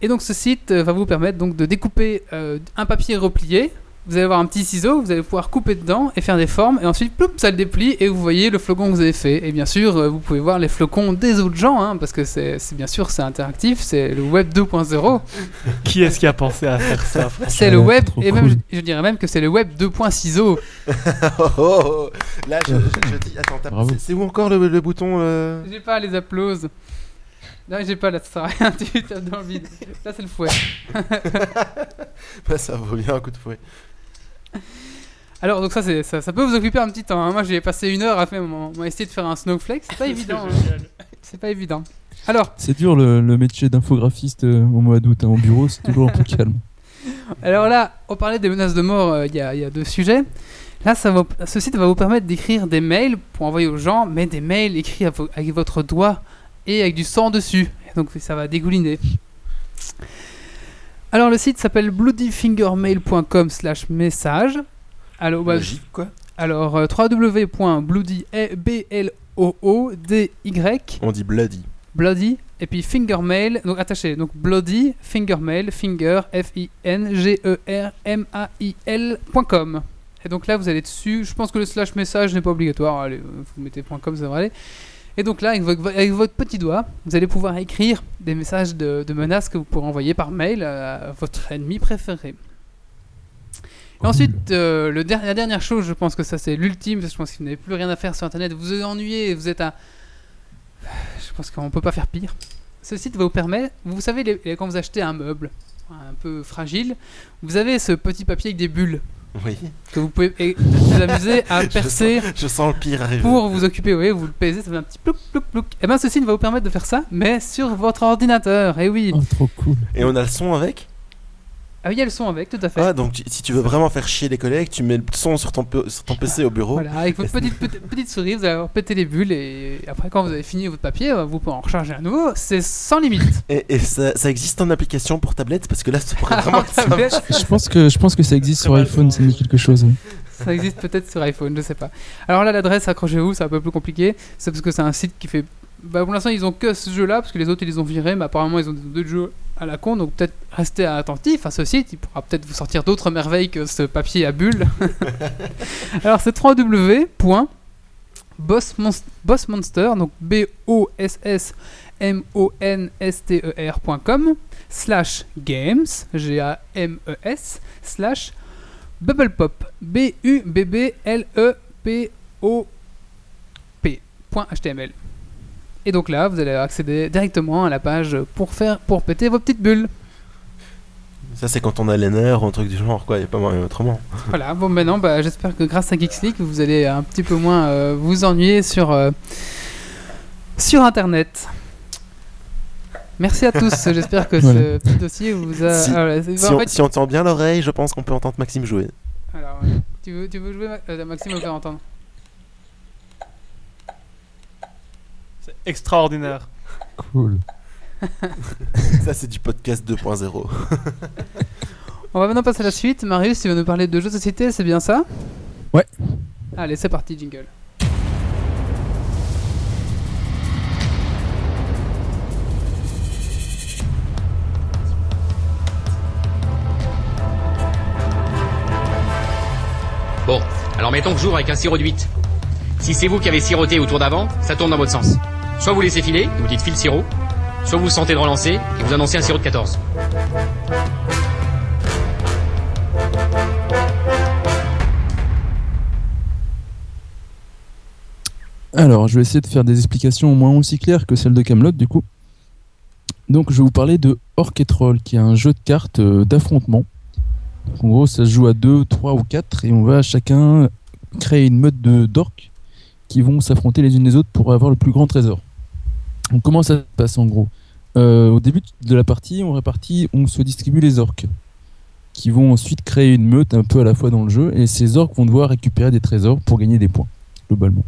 Et donc ce site euh, va vous permettre donc de découper euh, un papier replié. Vous allez avoir un petit ciseau, vous allez pouvoir couper dedans et faire des formes, et ensuite ploup, ça le déplie et vous voyez le flocon que vous avez fait. Et bien sûr, euh, vous pouvez voir les flocons des autres gens, hein, parce que c'est bien sûr c'est interactif, c'est le web 2.0, Qui est-ce qui a pensé à faire ça c'est le web, et même cool. je, je dirais même que c'est le web 2.6o. Oh, oh, oh. Là, je, je- je dis, attends, c'est- c'est où encore le, le bouton euh? J'ai pas les applauses. Non, j'ai pas là, ça sert à rien, tu tapes dans le vide. Là, c'est le fouet. Bah, ça vaut bien un coup de fouet. Alors, donc ça, c'est- ça, ça peut vous occuper un petit temps. hein. Moi, j'ai passé une heure à, faire mon- à essayer de faire un snowflake. C'est pas évident. hein. C'est pas évident. Alors, C'est dur le, le métier d'infographiste euh, au mois d'août. hein. Au bureau, c'est toujours un peu calme. alors là, on parlait des menaces de mort euh, il y, a, il y a deux sujets. Là, ça va, ce site va vous permettre d'écrire des mails pour envoyer aux gens, mais des mails écrits à vo- avec votre doigt et avec du sang dessus. Donc, ça va dégouliner. Alors, le site s'appelle bloodyfingermail.com slash message. Alors, bah, Magique, quoi. alors euh, www.bloody B-L-O-O-D-Y On dit bloody. Bloody et puis fingermail donc attaché donc bloody fingermail finger f i n g e r m a i l.com et donc là vous allez dessus je pense que le slash message n'est pas obligatoire allez euh, vous mettez .com ça va aller et donc là avec votre, avec votre petit doigt vous allez pouvoir écrire des messages de, de menaces que vous pourrez envoyer par mail à votre ennemi préféré et ensuite, euh, le der- la dernière chose, je pense que ça c'est l'ultime, parce que je pense que vous n'avez plus rien à faire sur internet, vous vous ennuyez, vous êtes à. Je pense qu'on peut pas faire pire. Ce site va vous permettre, vous savez, les- les- quand vous achetez un meuble un peu fragile, vous avez ce petit papier avec des bulles Oui. que vous pouvez et- vous amuser à Je percer sens, je sens le pire arriver. pour vous occuper. Oui, vous le pesez, ça fait un petit plouc plouc plouc. Et bien, ce site va vous permettre de faire ça, mais sur votre ordinateur. Et oui, Oh, trop cool. Et on a le son avec? Ah oui, il y a le son avec, tout à fait. Ah, donc si tu veux vraiment faire chier les collègues, tu mets le son sur ton, pe- sur ton PC au bureau. Voilà, avec votre petite, petite, petite souris, vous allez avoir pété les bulles et après quand vous avez fini votre papier, euh, vous pouvez en recharger un nouveau, c'est sans limite. Et, et ça, ça existe en application pour tablette? Parce que là, ça pourrait En vraiment être Je pense que, je pense que ça existe sur iPhone, ça dit quelque chose. ouais. ça existe peut-être sur iPhone, je sais pas. Alors là, l'adresse, accrochez-vous, c'est un peu plus compliqué. C'est parce que c'est un site qui fait. Bah, pour l'instant, ils ont que ce jeu-là, parce que les autres, ils les ont virés, mais apparemment, ils ont d'autres jeux à la con, donc peut-être restez attentif à ce site, il pourra peut-être vous sortir d'autres merveilles que ce papier à bulles. Alors, c'est www.bossmonster, donc B-O-S-S-M-O-N-S-T-E-R.com, slash games, G-A-M-E-S, slash bubblepop, B-U-B-B-L-E-P-O-P, point HTML. Et donc là, vous allez accéder directement à la page pour faire pour péter vos petites bulles. Ça, c'est quand on a les nerfs ou un truc du genre, quoi. Il n'y a pas moyen autrement. Voilà, bon maintenant, bah, j'espère que grâce à Geeks League, vous allez un petit peu moins euh, vous ennuyer sur, euh, sur Internet. Merci à tous, j'espère que Voilà. ce petit dossier vous a... Si- voilà, c'est- Si, en on, fait- si on tend bien l'oreille, je pense qu'on peut entendre Maxime jouer. alors, tu, veux, tu veux jouer, Ma- euh, Maxime, me faire entendre extraordinaire. Cool. Ça, c'est du podcast 2.0. On va maintenant passer à la suite. Marius, tu vas nous parler de jeux de société, c'est bien ça? Ouais. Allez, c'est parti, jingle. Bon, alors mettons que j'ouvre avec un sirop de 8. Si c'est vous qui avez siroté au tour d'avant, ça tourne dans votre sens. Soit vous laissez filer, vous dites file sirop, soit vous sentez de relancer, et vous annoncez un sirop de 14. Alors, je vais essayer de faire des explications au moins aussi claires que celles de Camelot, du coup. Donc, je vais vous parler de Orc et Troll, qui est un jeu de cartes euh, d'affrontement. En gros, ça se joue à 2, 3 ou 4, et on va chacun créer une meute de d'orques qui vont s'affronter les unes les autres pour avoir le plus grand trésor. Donc, comment ça se passe en gros Euh, Au début de la partie, on répartit, on se distribue les orques, qui vont ensuite créer une meute un peu à la fois dans le jeu, et ces orques vont devoir récupérer des trésors pour gagner des points, globalement.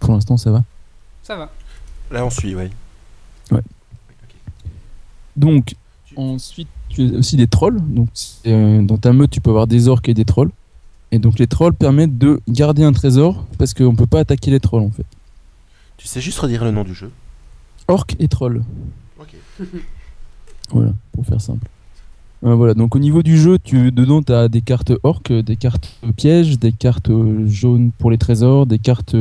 Pour l'instant, ça va. Ça va. Là, on suit, ouais. Donc, ensuite, tu as aussi des trolls. Donc, euh, dans ta meute, tu peux avoir des orques et des trolls. Et donc, les trolls permettent de garder un trésor parce qu'on peut pas attaquer les trolls en fait. Tu sais juste redire le nom du jeu Orques et trolls. Ok. Voilà, pour faire simple. Euh, voilà, donc au niveau du jeu, tu, dedans, tu as des cartes orques, des cartes pièges, des cartes jaunes pour les trésors, des cartes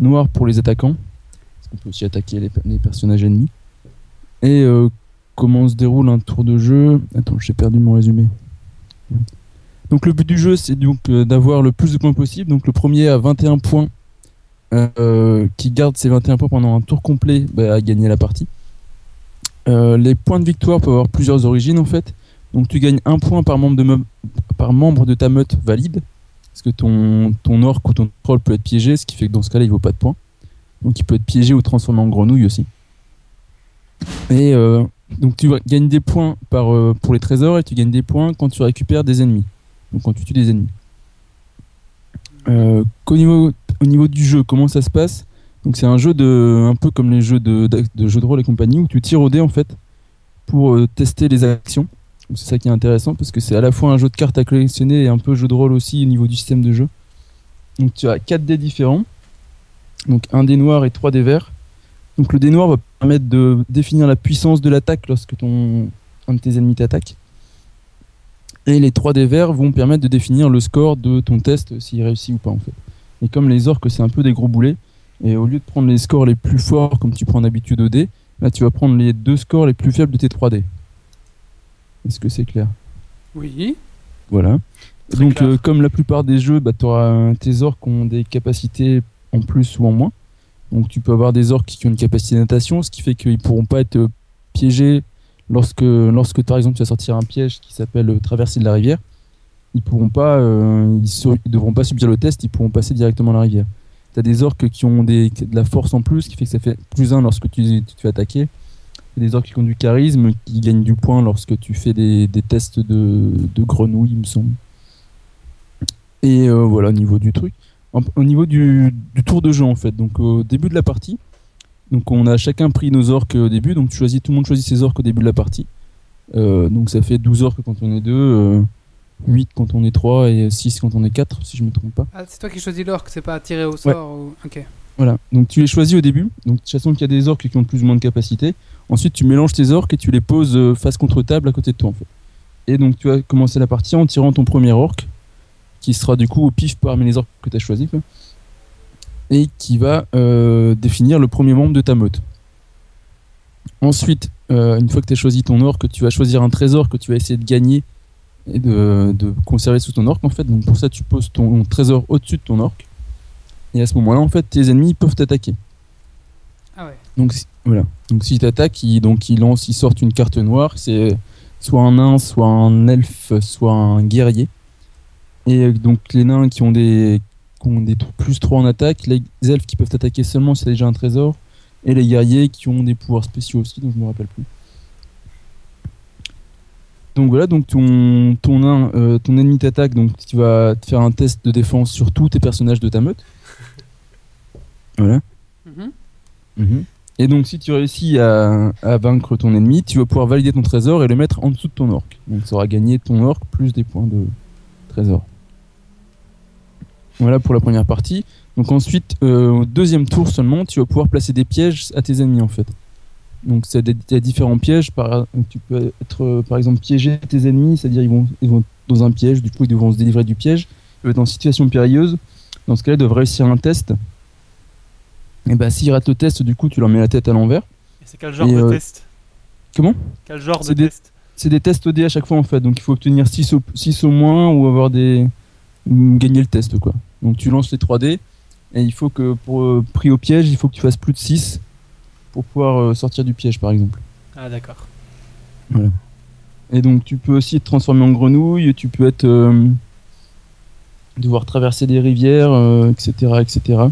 noires pour les attaquants. Parce qu'on peut aussi attaquer les, les personnages ennemis. Et euh, comment se déroule un tour de jeu? Attends, j'ai perdu mon résumé. Donc le but du jeu, c'est donc euh, d'avoir le plus de points possible. Donc le premier à 21 points, euh, qui garde ses 21 points pendant un tour complet, bah, a gagné la partie. Euh, les points de victoire peuvent avoir plusieurs origines en fait. Donc tu gagnes un point par membre de, me- par membre de ta meute valide. Parce que ton, orc ou ton troll peut être piégé, ce qui fait que dans ce cas-là il vaut pas de points. Donc il peut être piégé ou transformé en grenouille aussi. Et euh, donc tu gagnes des points par, pour les trésors et tu gagnes des points quand tu récupères des ennemis. Donc quand tu tues des ennemis. Euh, qu'au niveau, au niveau du jeu, comment ça se passe? Donc c'est un jeu de, un peu comme les jeux de, jeux de rôle et compagnie où tu tires au dé en fait pour euh, tester les actions. C'est ça qui est intéressant parce que c'est à la fois un jeu de cartes à collectionner et un peu jeu de rôle aussi au niveau du système de jeu. Donc tu as 4 dés différents. Donc un dé noir et 3 dés verts. Donc le dé noir va permettre de définir la puissance de l'attaque lorsque ton un de tes ennemis t'attaque. Et les 3 dés verts vont permettre de définir le score de ton test s'il réussit ou pas en fait. Et comme les orques c'est un peu des gros boulets, et au lieu de prendre les scores les plus forts comme tu prends d'habitude au dé, là tu vas prendre les deux scores les plus faibles de tes 3 dés. Est-ce que c'est clair? Oui. Voilà. Très Donc, euh, comme la plupart des jeux, bah, tu auras tes orques qui ont des capacités en plus ou en moins. Donc, tu peux avoir des orques qui ont une capacité de natation, ce qui fait qu'ils pourront pas être piégés lorsque, lorsque par exemple, tu vas sortir un piège qui s'appelle euh, traverser de la rivière. Ils pourront pas, euh, ils, devront pas subir le test, ils pourront passer directement la rivière. Tu as des orques qui ont de la force en plus, qui fait que ça fait plus 1 lorsque tu, tu te fais attaquer. Et des orques qui ont du charisme, qui gagnent du point lorsque tu fais des, tests de, grenouilles, il me semble. Et euh, voilà, au niveau du truc. Au niveau du, tour de jeu, en fait. Donc, au début de la partie, donc on a chacun pris nos orques au début. Donc, tu choisis, tout le monde choisit ses orques au début de la partie. Euh, donc, ça fait 12 orques quand on est 2, 8 quand on est 3 et 6 quand on est 4, si je me trompe pas. Ah, c'est toi qui choisis l'orque, c'est pas tiré au sort ou... Ok. Voilà, donc tu les choisis au début. Donc de toute façon, qu'il y a des orques qui ont plus ou moins de capacité. Ensuite, tu mélanges tes orques et tu les poses euh, face contre table à côté de toi en fait. Et donc tu vas commencer la partie en tirant ton premier orc, qui sera du coup au pif parmi les orques que tu as choisi, quoi. et qui va euh, définir le premier membre de ta meute. Ensuite, euh, une fois que tu as choisi ton orc, tu vas choisir un trésor que tu vas essayer de gagner et de, de conserver sous ton orc en fait. Donc pour ça, tu poses ton trésor au-dessus de ton orc. Et à ce moment-là, en fait, tes ennemis peuvent t'attaquer. Ah ouais. Donc si- voilà. Donc s'ils t'attaquent, ils, donc ils lancent, ils sortent une carte noire. C'est soit un nain, soit un elfe, soit un guerrier. Et euh, donc les nains qui ont des, qui ont des plus 3 en attaque, les elfes qui peuvent t'attaquer seulement si t'as déjà un trésor, et les guerriers qui ont des pouvoirs spéciaux aussi, dont je me rappelle plus. Donc voilà, donc ton, euh, ton ennemi t'attaque, donc tu vas te faire un test de défense sur tous tes personnages de ta meute. Voilà. Mhm. Et donc, si tu réussis à, à vaincre ton ennemi, tu vas pouvoir valider ton trésor et le mettre en dessous de ton orc. Donc, ça aura gagné ton orc plus des points de trésor. Voilà pour la première partie. Donc, ensuite, euh, au deuxième tour seulement, tu vas pouvoir placer des pièges à tes ennemis en fait. Donc, c'est des, il y a différents pièges. Par, tu peux être, euh, par exemple, piéger tes ennemis, c'est-à-dire ils vont, ils vont dans un piège, du coup, ils devront se délivrer du piège. Ils vont être en situation périlleuse. Dans ce cas-là, ils doivent réussir un test. Et bah, s'ils ratent le test, du coup, tu leur mets la tête à l'envers. Et c'est quel genre Et, de euh, test? Comment? Quel genre de des- test? C'est des tests OD à chaque fois en fait, donc il faut obtenir 6 au, 6 au moins ou avoir des. ou gagner le test quoi. Donc tu lances les 3D et il faut que pour euh, pris au piège, il faut que tu fasses plus de 6 pour pouvoir euh, sortir du piège par exemple. Ah d'accord. Et donc tu peux aussi te transformer en grenouille, tu peux être. euh, devoir traverser des rivières, euh, etc., etc.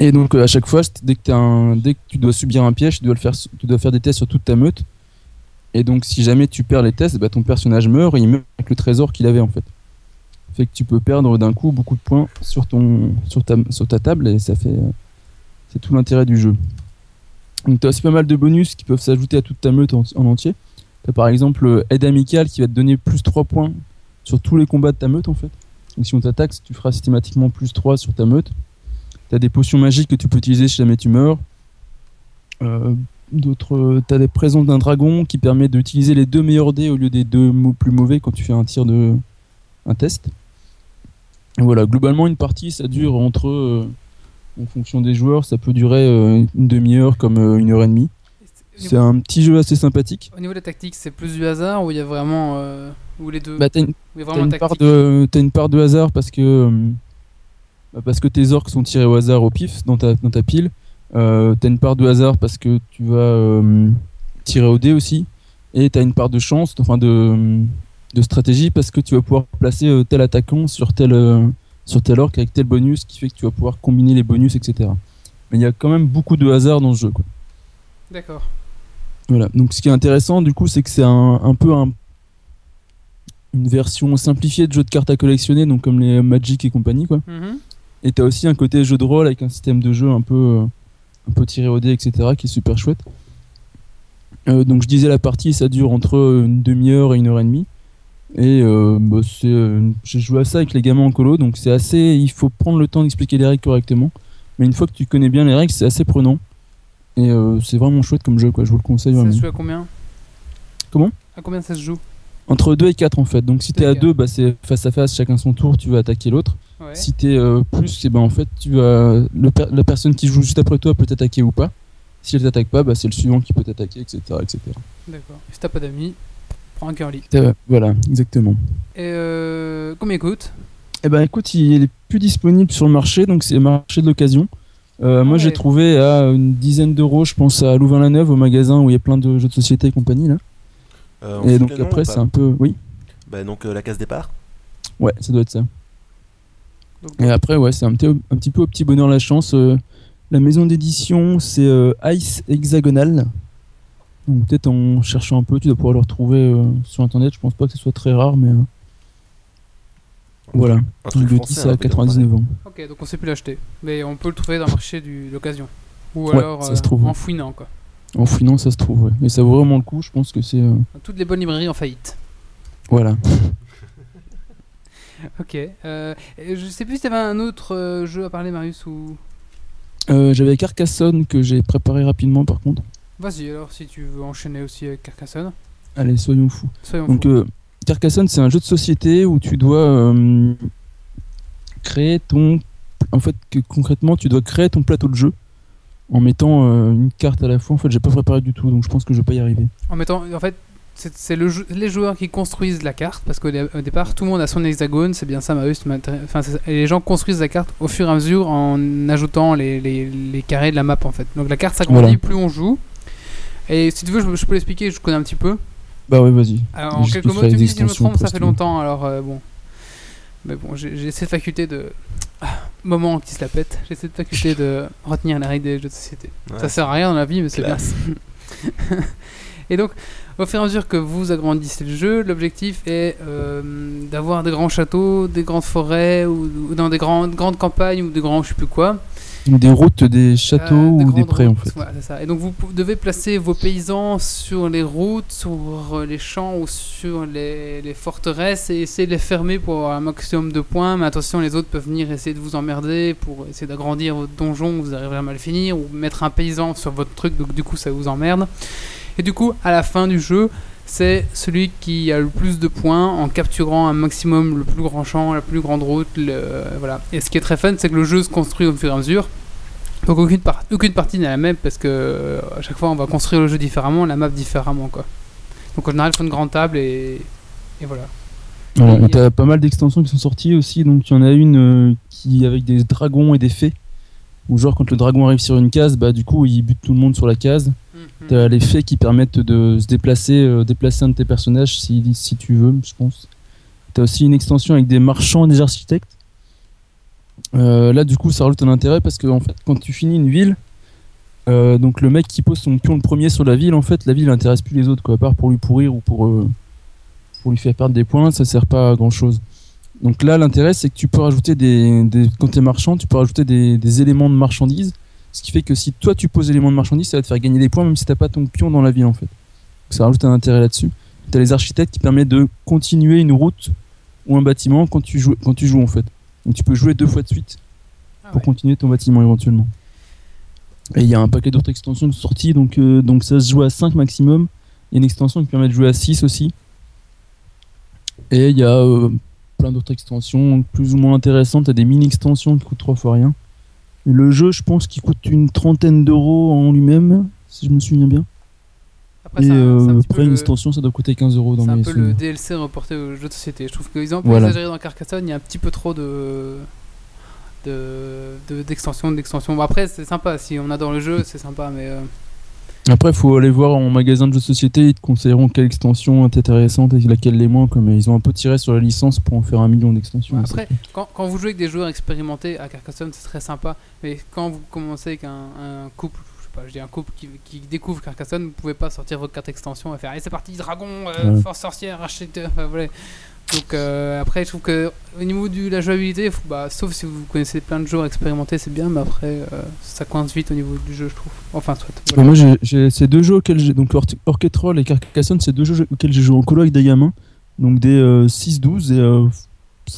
Et donc à chaque fois, dès que, t'as un, dès que tu dois subir un piège, tu dois, le faire, tu dois faire des tests sur toute ta meute. Et donc si jamais tu perds les tests, bah, ton personnage meurt et il meurt avec le trésor qu'il avait en fait. Fait que tu peux perdre d'un coup beaucoup de points sur, ton, sur, ta, sur ta table et ça fait. Euh, c'est tout l'intérêt du jeu. Donc tu as aussi pas mal de bonus qui peuvent s'ajouter à toute ta meute en, en entier. Tu as par exemple euh, aide amicale qui va te donner plus 3 points sur tous les combats de ta meute en fait. Donc si on t'attaque, tu feras systématiquement plus 3 sur ta meute. Tu as des potions magiques que tu peux utiliser si jamais tu meurs. Euh, D'autres, tu as des présences d'un dragon qui permet d'utiliser les deux meilleurs dés au lieu des deux plus mauvais quand tu fais un tir de un test. Voilà, globalement une partie ça dure entre euh, en fonction des joueurs, ça peut durer euh, une demi-heure comme euh, une heure et demie. C'est un petit jeu assez sympathique. Au niveau de la tactique, c'est plus du hasard ou il y a vraiment. euh, ou les deux Bah, t'as une, part de une part de hasard parce que bah, parce que tes orques sont tirés au hasard au pif dans ta dans ta pile. Euh, t'as une part de hasard parce que tu vas euh, tirer au dé aussi. Et t'as une part de chance, enfin de, de stratégie parce que tu vas pouvoir placer tel attaquant sur tel, sur tel orc avec tel bonus qui fait que tu vas pouvoir combiner les bonus, etc. Mais il y a quand même beaucoup de hasard dans ce jeu. Quoi. D'accord. Voilà. Donc ce qui est intéressant du coup, c'est que c'est un, un peu un, une version simplifiée de jeu de cartes à collectionner, donc comme les Magic et compagnie, quoi. Mhm. Et t'as aussi un côté jeu de rôle avec un système de jeu un peu, euh, un peu tiré au dé, etc., qui est super chouette. Euh, donc je disais la partie, ça dure entre une demi-heure et une heure et demie. Et euh, bah, euh, j'ai joué à ça avec les gamins en colo, donc c'est assez. Il faut prendre le temps d'expliquer les règles correctement. Mais une fois que tu connais bien les règles, c'est assez prenant. Et euh, c'est vraiment chouette comme jeu, quoi. Je vous le conseille Ça vraiment. se joue à combien? Comment? À combien ça se joue? Entre 2 et 4 en fait. Donc si t'es et à quatre. 2, bah, c'est face à face, chacun son tour, tu vas attaquer l'autre. Ouais. Si t'es euh, plus, c'est ben en fait tu vas le per- la personne qui joue juste après toi peut t'attaquer ou pas. Si elle t'attaque pas, bah, c'est le suivant qui peut t'attaquer, etc., etc. D'accord. Si t'as pas d'amis, un curly. Voilà, exactement. Et euh, combien il coûte? Eh ben écoute, il est plus disponible sur le marché, donc c'est le marché de l'occasion. Euh, moi Ouais. j'ai trouvé à une dizaine d'euros, je pense à Louvain-la-Neuve, au magasin où il y a plein de jeux de société et compagnie là. Euh, et donc après c'est un peu, oui, Bah, donc euh, la case départ? ouais, ça doit être ça. Donc, Et après ouais, c'est un petit, un petit peu au petit bonheur la chance. euh, la maison d'édition c'est euh, Ice Hexagonal. Donc peut-être en cherchant un peu, tu dois pouvoir le retrouver euh, sur internet. Je pense pas que ce soit très rare, mais euh, voilà. Un truc de français, 10 hein, à peut-être, 99 ans. Ok, donc on sait plus l'acheter. Mais on peut le trouver dans le marché du- de l'occasion. Ou Ouais, alors ça se euh, trouve. en fouinant, quoi. En fouinant, ça se trouve. Ouais. Et ça vaut vraiment le coup. Je pense que c'est euh, toutes les bonnes librairies en faillite. voilà. Ok. Euh, je sais plus si t'avais un autre euh, jeu à parler, Marius, ou. Euh, J'avais Carcassonne que j'ai préparé rapidement par contre. Vas-y, alors, si tu veux enchaîner aussi avec Carcassonne. Allez, soyons fous. Soyons Donc fous. euh, Carcassonne, c'est un jeu de société où tu dois euh, créer ton. En fait, que, concrètement, tu dois créer ton plateau de jeu en mettant euh, une carte à la fois. En fait, j'ai pas préparé du tout, donc je pense que je vais pas y arriver. En mettant, en fait, c'est le jeu- les joueurs qui construisent la carte parce qu'au dé- au départ, tout le monde a son hexagone. C'est bien ça, m'intéresse- Enfin, et les gens construisent la carte au fur et à mesure en ajoutant les, les- les carrés de la map en fait. Donc la carte s'agrandit Voilà. plus on joue. Et si tu veux, je, je peux l'expliquer. Je connais un petit peu. Bah ouais, vas-y. Alors, en quelques mots, tu me dis si je me trompe, ça fait longtemps. Alors euh, bon. Mais bon, j'ai cette faculté de. Ah, moment qui se la pète. J'ai cette faculté de retenir les règles des jeux de société. Ouais. Ça sert à rien dans la vie, mais c'est bien. Et donc, au fur et à mesure que vous agrandissez le jeu, l'objectif est euh, d'avoir des grands châteaux, des grandes forêts, ou, ou dans des grandes, grandes campagnes, ou des grands je sais plus quoi. Des routes, des châteaux Euh, ou des prés en fait. voilà, c'est ça. Et donc, vous devez placer vos paysans sur les routes, sur euh, les champs ou sur les, les forteresses et essayer de les fermer pour avoir un maximum de points. Mais attention, les autres peuvent venir essayer de vous emmerder pour essayer d'agrandir votre donjon, vous arriverez à mal finir, ou mettre un paysan sur votre truc, donc du coup, ça vous emmerde. Et du coup, à la fin du jeu, c'est celui qui a le plus de points en capturant un maximum le plus grand champ, la plus grande route. le- voilà. Et ce qui est très fun, c'est que le jeu se construit au fur et à mesure. Donc aucune, par- aucune partie n'est la même parce que euh, à chaque fois on va construire le jeu différemment, la map différemment quoi. Donc en général il faut une grande table et, et voilà. Et t'as pas mal d'extensions qui sont sorties aussi, donc il y en a une euh, qui avec des dragons et des fées. Où genre quand le dragon arrive sur une case, bah du coup il bute tout le monde sur la case. T'as les fées qui permettent de se déplacer, euh, déplacer un de tes personnages si, si tu veux, je pense. T'as aussi une extension avec des marchands et des architectes. Euh, là du coup ça rajoute un intérêt parce que en fait quand tu finis une ville, euh, donc le mec qui pose son pion le premier sur la ville, en fait la ville n'intéresse plus les autres quoi, à part pour lui pourrir ou pour, pour lui faire perdre des points, ça sert pas à grand chose. Donc là l'intérêt c'est que tu peux rajouter des, des quand t'es marchand, tu peux rajouter des, des éléments de marchandises ce qui fait que si toi tu poses éléments de marchandises, ça va te faire gagner des points même si t'as pas ton pion dans la ville en fait. Donc ça rajoute un intérêt là-dessus. T'as les architectes qui permettent de continuer une route ou un bâtiment quand tu joues, quand tu joues en fait. Donc tu peux jouer deux fois de suite Ah pour ouais. continuer ton bâtiment éventuellement. Et il y a un paquet d'autres extensions sont sorties, donc, euh, donc ça se joue à 5 maximum. Il y a une extension qui permet de jouer à 6 aussi. Et il y a euh, plein d'autres extensions plus ou moins intéressantes. T'as des mini-extensions qui coûtent 3 fois rien. Et le jeu, je pense qu'il coûte une trentaine d'euros en lui-même, si je me souviens bien. Après Et euh, après, une le- extension, ça doit coûter 15 euros dans c'est un mes peu le. DLC reporté aux jeux de société. Je trouve qu'ils ont Voilà. exagéré dans Carcassonne, il y a un petit peu trop de de de- d'extension, d'extension. Bon, après, c'est sympa. Si on adore le jeu, c'est sympa, mais euh, Après, il faut aller voir en magasin de jeux de société, ils te conseilleront quelle extension est intéressante et laquelle les moins. Comme ils ont un peu tiré sur la licence pour en faire un million d'extensions. Ouais, après, quand, quand vous jouez avec des joueurs expérimentés à Carcassonne, c'est très sympa. Mais quand vous commencez avec un, un couple, je sais pas, je dis un couple qui, qui découvre Carcassonne, vous pouvez pas sortir votre carte extension et faire Allez, c'est parti, dragon, euh, Ouais. force sorcière, acheteur. Enfin, voilà. Donc euh, après, je trouve que au niveau de la jouabilité, faut- bah, sauf si vous connaissez plein de joueurs expérimentés, c'est bien, mais après, euh, ça coince vite au niveau du jeu, je trouve. Enfin, soit. Bon, moi, j'ai- ces deux jeux auxquels j'ai. Donc, Or- Orchetrol et Carcassonne, c'est deux jeux auxquels j'ai joué en colo avec des gamins. Donc, des euh, 6-12. Et euh,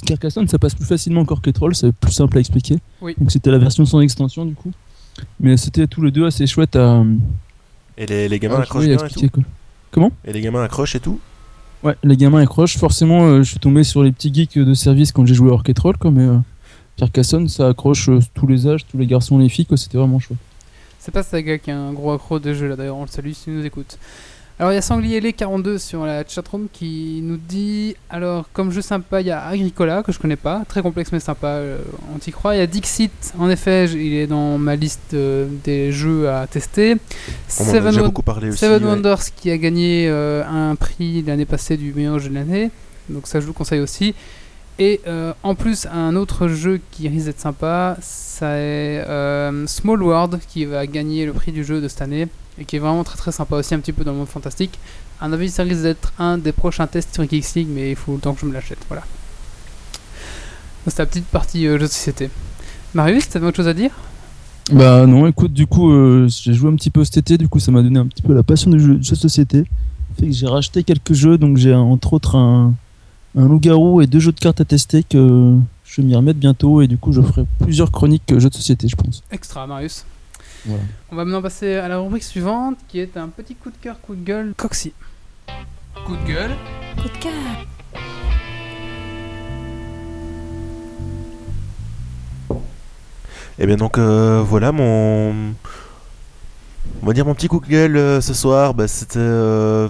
Carcassonne, ça passe plus facilement qu'Orchetrol, c'est plus simple à expliquer. Oui. Donc, c'était la version sans extension, du coup. Mais c'était tous les deux assez chouette à. Et les, les gamins à accrochent et bien et tout. expliquer, quoi. Et les gamins accrochent et tout. Ouais, les gamins accrochent. Forcément, euh, je suis tombé sur les petits geeks de service quand j'ai joué à Orchetrol, quoi. Mais euh, Carcassonne, ça accroche euh, tous les âges, tous les garçons, les filles, quoi. C'était vraiment chouette. C'est pas Saga qui est un gros accro de jeu là d'ailleurs, on le salue s'il nous écoute. Alors il y a Sanglier 42 sur la chatroom qui nous dit alors comme jeu sympa il y a Agricola que je connais pas, très complexe mais sympa, euh, on t'y croit. Il y a Dixit, en effet il est dans ma liste euh, des jeux à tester. On m'en a Seven, déjà Won- beaucoup parlé aussi. Seven ouais. Wonders qui a gagné euh, un prix l'année passée du meilleur jeu de l'année, donc ça je vous conseille aussi. Et euh, en plus, un autre jeu qui risque d'être sympa, c'est euh, Small World qui va gagner le prix du jeu de cette année et qui est vraiment très très sympa aussi, un petit peu dans le monde fantastique. À mon avis, ça risque d'être un des prochains tests sur Geeks League, mais il faut le temps que je me l'achète. Voilà. C'est la petite partie euh, jeu de société. Marius, t'avais autre chose à dire? Bah non, écoute, du coup, euh, j'ai joué un petit peu cet été, du coup, ça m'a donné un petit peu la passion du jeu, jeu de société. Fait que j'ai racheté quelques jeux, donc j'ai entre autres un, un loup-garou et deux jeux de cartes à tester que je vais m'y remettre bientôt, et du coup, je ferai plusieurs chroniques jeux de société, je pense. Extra, Marius. Voilà. On va maintenant passer à la rubrique suivante qui est un petit coup de cœur, coup de gueule, Coxy. Coup de gueule. Coup de cœur. Et bien donc euh, voilà mon, on va dire mon petit coup de gueule euh, ce soir, bah, c'était euh,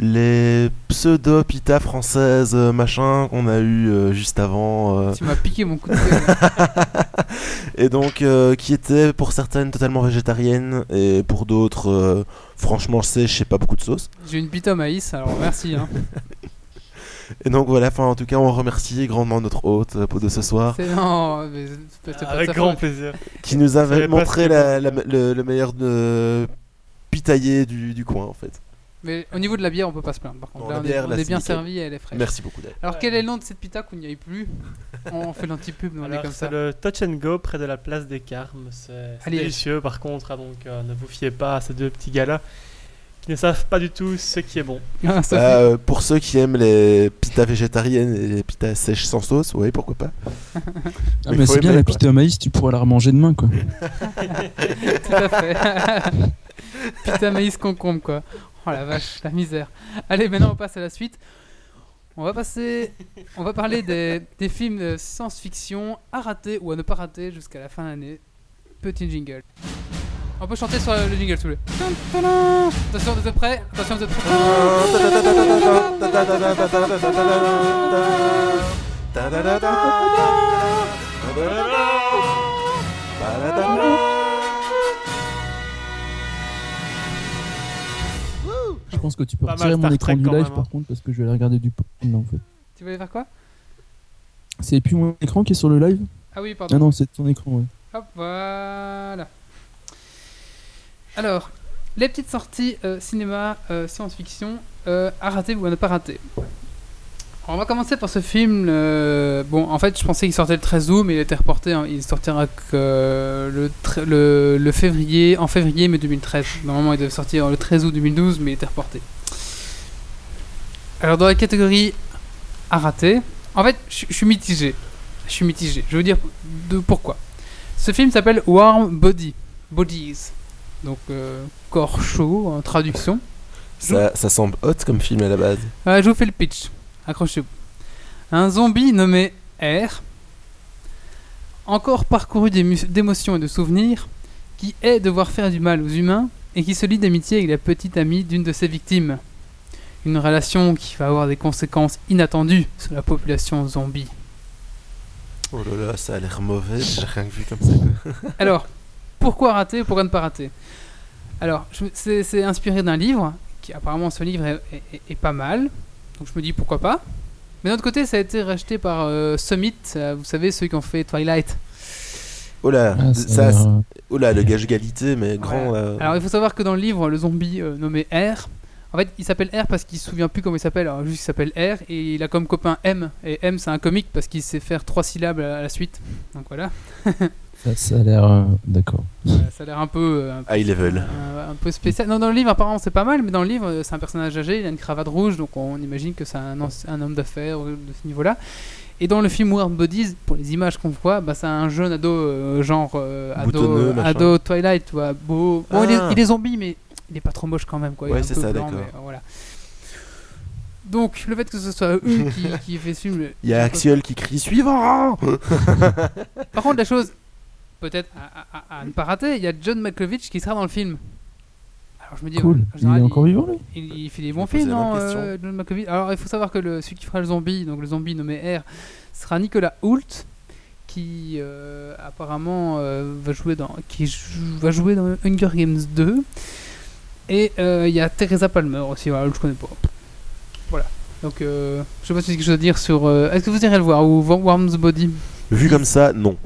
les pseudo pita françaises euh, machin qu'on a eu euh, juste avant. euh, Tu m'as piqué mon coup de gueule. et donc euh, qui étaient pour certaines totalement végétariennes et pour d'autres euh, franchement je sais je sais pas beaucoup de sauce. J'ai une pita au maïs, alors merci. Hein. Et donc voilà, enfin en tout cas on remercie grandement notre hôte euh, pour de ce soir non, mais pas Avec grand faute. plaisir. qui nous avait montré la- la- le, le meilleur de pitaillé du, du coin en fait. Mais au niveau de la bière, on peut pas se plaindre. Par contre, Non, là, la on, bière, est, là, est c'est bien nickel. servi et elle est fraîche. Merci beaucoup Dave. Alors quel est le nom de cette pita qu'on n'y aille plus? On fait l'anti-pub, on est Alors, comme c'est ça. le Touch and Go près de la place des Carmes. C'est c'est Allez. délicieux par contre, hein, donc euh, ne vous fiez pas à ces deux petits gars-là qui ne savent pas du tout ce qui est bon. Ah, ça Bah, fait- euh, pour ceux qui aiment les pitas végétariennes et les pitas sèches sans sauce, oui pourquoi pas. Ah, Mais faut c'est bien aimer, la quoi. pita à maïs, tu pourras la remanger demain, quoi. Tout à fait. Pita maïs concombre quoi. Oh la vache, la misère. Allez, maintenant on passe à la suite. On va passer, on va parler des, films de science-fiction à rater ou à ne pas rater jusqu'à la fin de l'année. Petit jingle. On peut chanter sur le jingle, s'il vous plaît. Attention, vous êtes prêts? Attention, vous êtes prêts? Je pense que tu peux Pas retirer mon écran du live, même, par hein. contre, parce que je vais aller regarder du porn, là, en fait. Tu voulais faire quoi? C'est plus mon écran qui est sur le live? Ah oui, pardon. Ah non, c'est ton écran, ouais. Hop, voilà. Alors, les petites sorties euh, cinéma, euh, science-fiction, euh, à rater ou à ne pas rater? On va commencer par ce film. euh, bon, en fait, je pensais qu'il sortait le 13 août, mais il a été reporté. hein, il sortira que euh, le, le, le février, en février, mais 2013. Normalement, il devait sortir le 13 août 2012, mais il était reporté. Alors, dans la catégorie à rater, en fait, je je suis mitigé. Je suis mitigé. Je vais vous dire de pourquoi. Ce film s'appelle Warm Body. Bodies. Donc, euh, corps chaud en traduction. Ça, ça semble hot comme film à la base. Je vous fais le pitch. Accrochez-vous. Un zombie nommé R, encore parcouru d'émotions et de souvenirs, qui hait devoir faire du mal aux humains et qui se lie d'amitié avec la petite amie d'une de ses victimes. Une relation qui va avoir des conséquences inattendues sur la population zombie. Oh là là, ça a l'air mauvais, j'ai rien vu comme ça. Alors, pourquoi rater Pourquoi ne pas rater? Alors, c'est c'est inspiré d'un livre, qui apparemment ce livre est, est- est pas mal, donc je me dis pourquoi pas. Mais d'un autre côté, ça a été racheté par euh, Summit, euh, vous savez, ceux qui ont fait Twilight. Oh là, Ah, ça euh, oh là, le gage égalité, mais grand. Ouais. là. Alors, il faut savoir que dans le livre, le zombie euh, nommé R, en fait, il s'appelle R parce qu'il se souvient plus comment il s'appelle, alors juste il s'appelle R, et il a comme copain M, et M c'est un comique parce qu'il sait faire trois syllabes à la suite. Donc voilà, ça, ça a l'air. euh, D'accord. Ça a l'air un peu, euh, un peu High level. un, un peu spécial. Non, dans le livre, apparemment, c'est pas mal, mais dans le livre, euh, c'est un personnage âgé, il a une cravate rouge, donc on imagine que c'est un, anci- un homme d'affaires euh, de ce niveau-là. Et dans le film Warm Bodies, pour les images qu'on voit, bah, c'est un jeune ado, euh, genre euh, ado, Boutonneux, machin. ado Twilight, tu vois, beau. Bon, il, est, Ah. il est zombie, mais il est pas trop moche quand même, quoi. Il est Ouais, un c'est peu ça, blanc, d'accord. mais, euh, voilà. Donc, le fait que ce soit eux qui, qui fait ce film. Il y a Axiol qui crie suivant Par contre, la chose, peut-être à, à- à- à ne pas rater, il y a John Malkovich qui sera dans le film. Alors je me dis, Cool. en Il est encore vivant, lui Il, il fait des bons films, non question. euh, John Malkovich Alors, il faut savoir que le, celui qui fera le zombie, donc le zombie nommé R, sera Nicolas Hoult, qui euh, apparemment euh, va jouer dans, qui jou- va jouer dans Hunger Games 2. Et euh, il y a Teresa Palmer aussi, voilà, je connais pas. Voilà. Donc, euh, je sais pas si c'est quelque chose à dire sur. euh, Est-ce que vous irez le voir ou Warm's Body? Vu comme ça, non.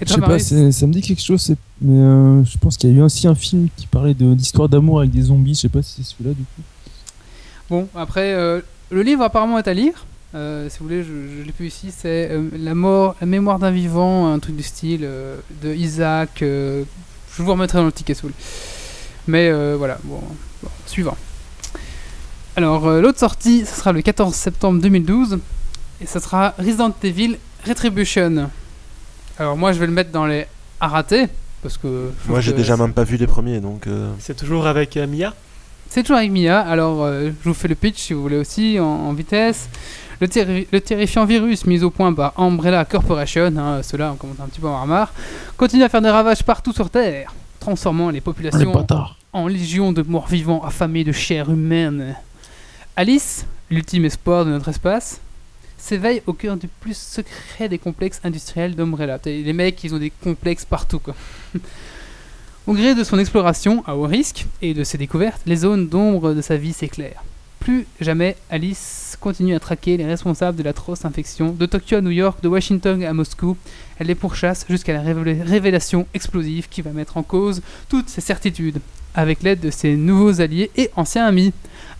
Je sais pas, ça me dit quelque chose, mais euh, je pense qu'il y a eu aussi un film qui parlait d'histoire d'amour avec des zombies, je sais pas si c'est celui-là du coup. Bon, après, euh, le livre apparemment est à lire. Euh, si vous voulez, je, je l'ai plus ici. C'est La mort, la mémoire d'un vivant, un truc du style de Isaac. je vous remettrai dans le ticket soul. Mais voilà, bon, bon, suivant. Alors, l'autre sortie, ce sera le 14 septembre 2012. Et ce sera Resident Evil Retribution. Alors, moi, je vais le mettre dans les à rater. Parce que. Moi, j'ai déjà même pas vu les premiers, donc. euh, C'est toujours avec euh, Mia. c'est toujours avec Mia, alors euh, je vous fais le pitch si vous voulez aussi en, en vitesse. Le, terri- le terrifiant virus mis au point par Umbrella Corporation, hein, ceux-là on commence un petit peu à en avoir marre, continue à faire des ravages partout sur Terre, transformant les Les populations en légions de morts-vivants affamés de chair humaine. Alice, l'ultime espoir de notre espace, s'éveille au cœur du plus secret des complexes industriels d'Umbrella. Les mecs, ils ont des complexes partout, quoi. Au gré de son exploration à haut risque et de ses découvertes, les zones d'ombre de sa vie s'éclairent. Plus jamais, Alice continue à traquer les responsables de l'atroce infection de Tokyo à New York, de Washington à Moscou. Elle les pourchasse jusqu'à la révéla- révélation explosive qui va mettre en cause toutes ses certitudes. Avec l'aide de ses nouveaux alliés et anciens amis,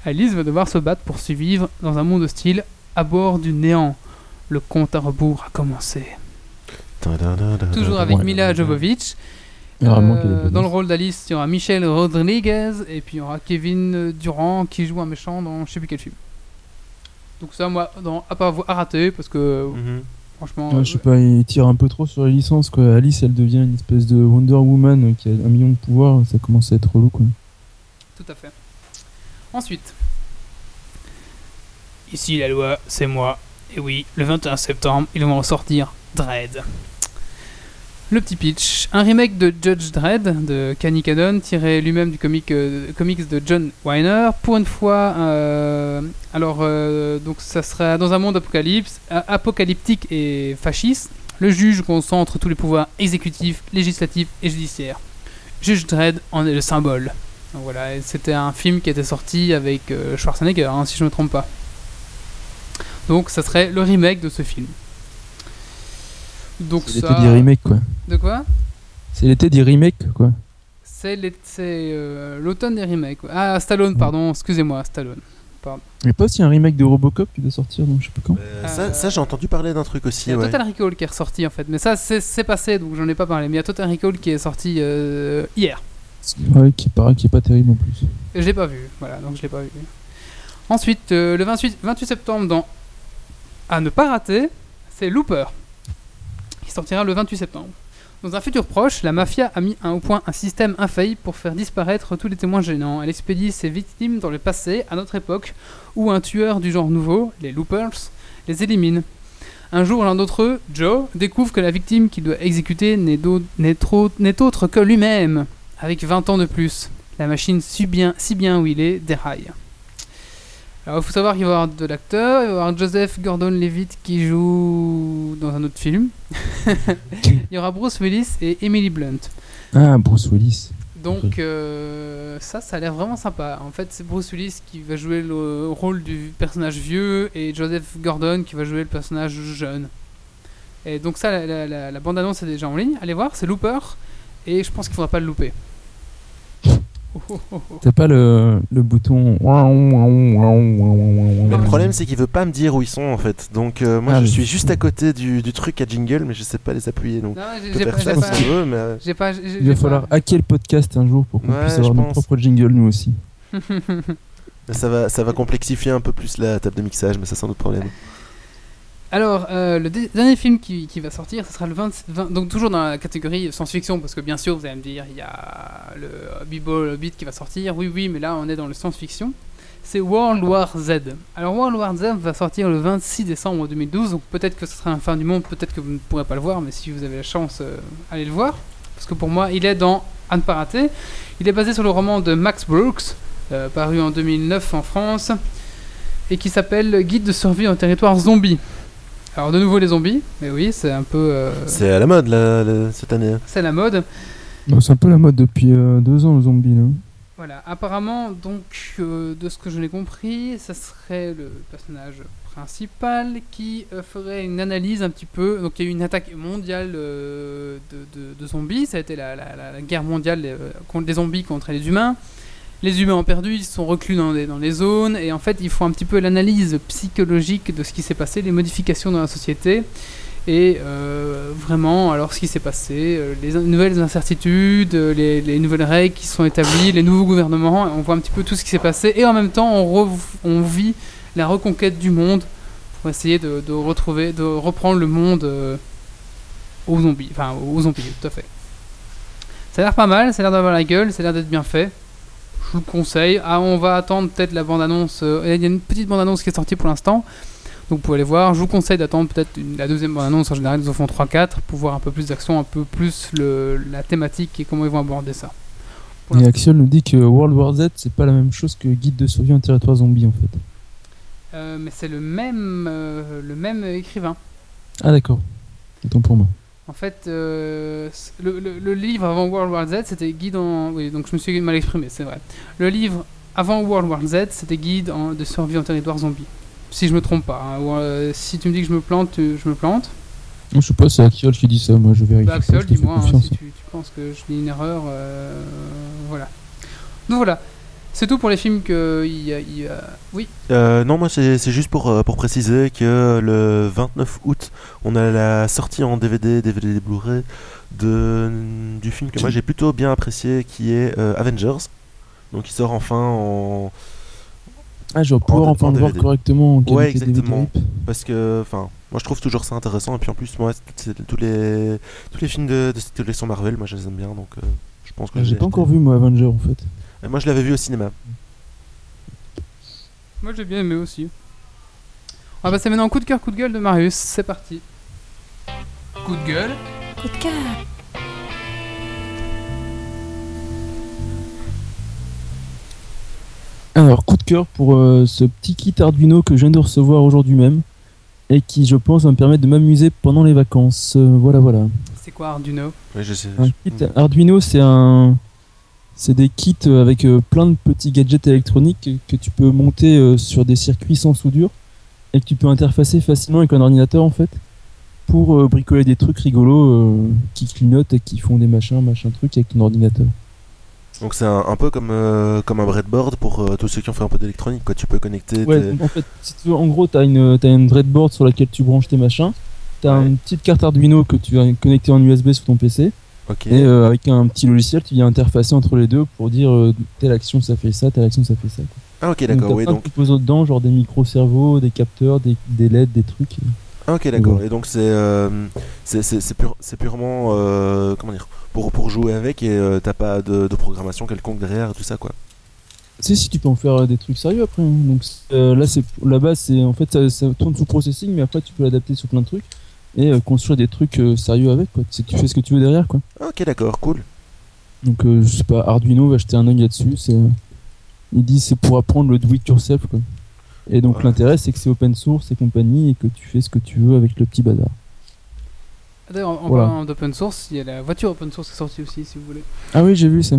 Alice va devoir se battre pour survivre dans un monde hostile à bord du néant. Le compte à rebours a commencé. Toujours avec. Mila Jovovich. Euh, dans le rôle d'Alice, il y aura Michel Rodriguez et puis il y aura Kevin Durand qui joue un méchant dans je sais plus quel film. Donc ça, moi, dans, à pas avoir- à rater parce que mhm. franchement, Ouais, je sais pas, il tire un peu trop sur les licences quoi. Alice elle devient une espèce de Wonder Woman qui a un million de pouvoirs, ça commence à être relou quoi. tout à fait. Ensuite, ici la loi, c'est moi. Et oui, le 21 septembre, ils vont ressortir Dread. Le petit pitch, un remake de Judge Dredd de Kenny Cadon, tiré lui-même du comic, euh, comics de John Weiner. Pour une fois, euh, alors euh, donc ça sera dans un monde apocalyptique et fasciste. Le juge concentre tous les pouvoirs exécutifs, législatifs et judiciaires. Juge Dredd en est le symbole. Voilà, c'était un film qui était sorti avec Schwarzenegger, hein, si je ne me trompe pas. Donc ça serait le remake de ce film. Donc C'est ça... l'été des remakes quoi. De quoi? C'est l'été des remakes quoi. C'est l'été- c'est, euh, l'automne des remakes. Ah, Stallone, pardon, excusez-moi, Stallone. Il y a pas aussi un remake de Robocop qui doit sortir, donc je sais pas quand. Euh, Euh, ça, ça, j'ai entendu parler d'un truc Il aussi. y a Ouais. Total Recall qui est ressorti en fait, mais ça c'est, c'est passé donc j'en ai pas parlé. Mais il y a Total Recall qui est sorti euh, hier. Ouais, qui paraît qui est pas terrible en plus. Et je l'ai pas vu, voilà, donc je l'ai pas vu. Ensuite, euh, le 28, 28 septembre, dans à ne pas rater, c'est Looper, qui sortira le 28 septembre. Dans un futur proche, la mafia a mis au point un système infaillible pour faire disparaître tous les témoins gênants. Elle expédie ses victimes dans le passé, à notre époque, où un tueur du genre nouveau, les Loopers, les élimine. Un jour, l'un d'entre eux, Joe, découvre que la victime qu'il doit exécuter n'est autre que lui-même, avec 20 ans de plus. La machine si bien, si bien où il est déraille. Alors, il faut savoir qu'il va y avoir de l'acteur, il va y avoir Joseph Gordon-Levitt qui joue dans un autre film. il y aura Bruce Willis et Emily Blunt. Ah, Bruce Willis. Donc euh, ça, ça a l'air vraiment sympa. En fait, c'est Bruce Willis qui va jouer le rôle du personnage vieux et Joseph Gordon qui va jouer le personnage jeune. Et donc ça, la, la- bande-annonce est déjà en ligne. Allez voir, c'est Looper. Et je pense qu'il faudra pas le louper. T'as pas le, le bouton. Mais Le problème, c'est qu'il veut pas me dire où ils sont en fait. Donc euh, moi, Ah, je mais- suis juste à côté du, du truc à jingle, mais je sais pas les appuyer. Donc Non, j'ai- pas- ça si tu veux, mais euh, j'ai pas. j'ai- Il va falloir pas- hacker le podcast un jour pour qu'on Ouais, puisse avoir nos propres jingles nous aussi. ça va, ça va complexifier un peu plus la table de mixage, mais ça c'est un autre problème. Alors, euh, le dernier film qui, va sortir, ce sera le 20, 20 donc toujours dans la catégorie science-fiction, parce que bien sûr, vous allez me dire, il y a le Bible Hobbit qui va sortir, oui, oui, mais là, on est dans le science-fiction. C'est World War Z. Alors, World War Z va sortir le 26 décembre 2012, donc peut-être que ce sera la fin du monde, peut-être que vous ne pourrez pas le voir, mais si vous avez la chance, euh, allez le voir. Parce que pour moi, il est dans À ne pas rater. Il est basé sur le roman de Max Brooks, euh, paru en 2009 en France, et qui s'appelle Guide de survie en territoire zombie. Alors de nouveau les zombies, mais oui, c'est un peu... euh, C'est à la mode là, cette année. c'est la mode. C'est un peu la mode depuis euh, deux ans, le zombie. Là. Voilà, apparemment, donc, euh, de ce que je n'ai compris, ça serait le personnage principal qui euh, ferait une analyse un petit peu. Donc, il y a eu une attaque mondiale euh, de, de- de zombies, ça a été la, la- la- la guerre mondiale euh, contre les zombies contre les humains. Les humains ont perdu, ils sont reclus dans les, zones, et en fait, ils font un petit peu l'analyse psychologique de ce qui s'est passé, les modifications dans la société. Et euh, vraiment, alors ce qui s'est passé, euh, les nouvelles incertitudes, euh, les, les nouvelles règles qui sont établies, les nouveaux gouvernements, on voit un petit peu tout ce qui s'est passé. Et en même temps, on, vit la reconquête du monde pour essayer de, retrouver, de reprendre le monde aux zombies. Enfin, aux zombies, tout à fait. Ça a l'air pas mal, ça a l'air d'avoir la gueule, ça a l'air d'être bien fait. Vous le conseille. Ah, on va attendre peut-être la bande-annonce. euh, Il y a une petite bande-annonce qui est sortie pour l'instant. Donc vous pouvez aller voir. Je vous conseille d'attendre peut-être la deuxième bande-annonce. En général, ils en font 3-4 pour voir un peu plus d'action, un peu plus le, la thématique et comment ils vont aborder ça. Et. Axiol nous dit que World War Z, c'est pas la même chose que Guide de survie en territoire zombie en fait. Euh, mais c'est le même, euh, le même écrivain. Ah d'accord. Autant pour moi. En fait, euh, le, le- le livre avant World War Z, c'était Guide en... Oui, donc je me suis mal exprimé, c'est vrai. Le livre avant World War Z, c'était Guide en- de survie en territoire zombie. Si je me trompe pas. hein, ou, euh, si tu me dis que je me plante, je me plante. Je sais pas, c'est Axiol qui dit ça, moi je vérifie. Bah, fais dis-moi hein, si tu, tu penses que je dis une erreur. euh, voilà. Donc voilà. C'est tout pour les films que. il y a- il y a- Oui. Euh, non, moi c'est juste pour, euh, pour préciser que le 29 août, on a la sortie en DVD, DVD Blu-ray de, du film que moi j'ai plutôt bien apprécié qui est euh, Avengers. Donc il sort enfin en. Ah, je vais pouvoir en enfin le voir DVD. correctement en Ouais, exactement. Parce que, enfin, moi je trouve toujours ça intéressant. Et puis en plus, moi, tous les, tous les films de, de cette collection Marvel, moi je les aime bien. Donc euh, je pense que Ah, je J'ai pas encore vu moi Avenger en fait. Et Moi je l'avais vu au cinéma. Moi j'ai bien aimé aussi. On va passer maintenant au coup de cœur, coup de gueule de Marius. C'est parti. Coup de gueule. Coup de cœur. Alors, coup de cœur pour euh, ce petit kit Arduino que je viens de recevoir aujourd'hui même et qui, je pense, va me permettre de m'amuser pendant les vacances. Euh, voilà, voilà. C'est quoi Arduino? Oui, je sais. Un kit Arduino, c'est un, c'est des kits euh, avec euh, plein de petits gadgets électroniques que tu peux monter euh, sur des circuits sans soudure et que tu peux interfacer facilement avec un ordinateur en fait pour bricoler des trucs rigolos qui clignotent et qui font des machins, machin trucs avec ton ordinateur. Donc c'est un, un peu comme, euh, comme un breadboard pour euh, tous ceux qui ont fait un peu d'électronique. Quoi. Tu peux connecter. Ouais, tes- donc en fait, si tu veux, en gros, tu as une, une breadboard sur laquelle tu branches tes machins. Tu as Ouais. une petite carte Arduino que tu vas connecter en USB sur ton PC. Et euh, avec un petit logiciel, tu viens interfacer entre les deux pour dire euh, telle action ça fait ça, telle action ça fait ça. quoi. Ah ok Donc, d'accord. t'as Oui plein de donc. composants dedans, genre des micro-cerveaux, des capteurs, des, des LED, des trucs. Ah ok d'accord. Ouais. Et donc c'est euh, c'est pur- purement euh, comment dire pour pour jouer avec et t'as pas de, de programmation quelconque derrière tout ça quoi. Tu sais, si tu peux en faire des trucs sérieux après. hein. Donc là, c'est la base, c'est en fait ça, ça tourne sous processing, mais après tu peux l'adapter sur plein de trucs et euh, construire des trucs euh, sérieux avec. Quoi. Tu sais, tu fais ce que tu veux derrière, quoi. Ok d'accord cool. Donc euh, je sais pas, Arduino va jeter un œil là-dessus. C'est, ils disent c'est pour apprendre le do it yourself, quoi. Et donc Ouais. l'intérêt, c'est que c'est open source et compagnie et que tu fais ce que tu veux avec le petit bazar. D'ailleurs, en en Voilà. parlant d'open source, il y a la voiture open source qui est sortie aussi, si vous voulez. Ah oui, j'ai vu ça.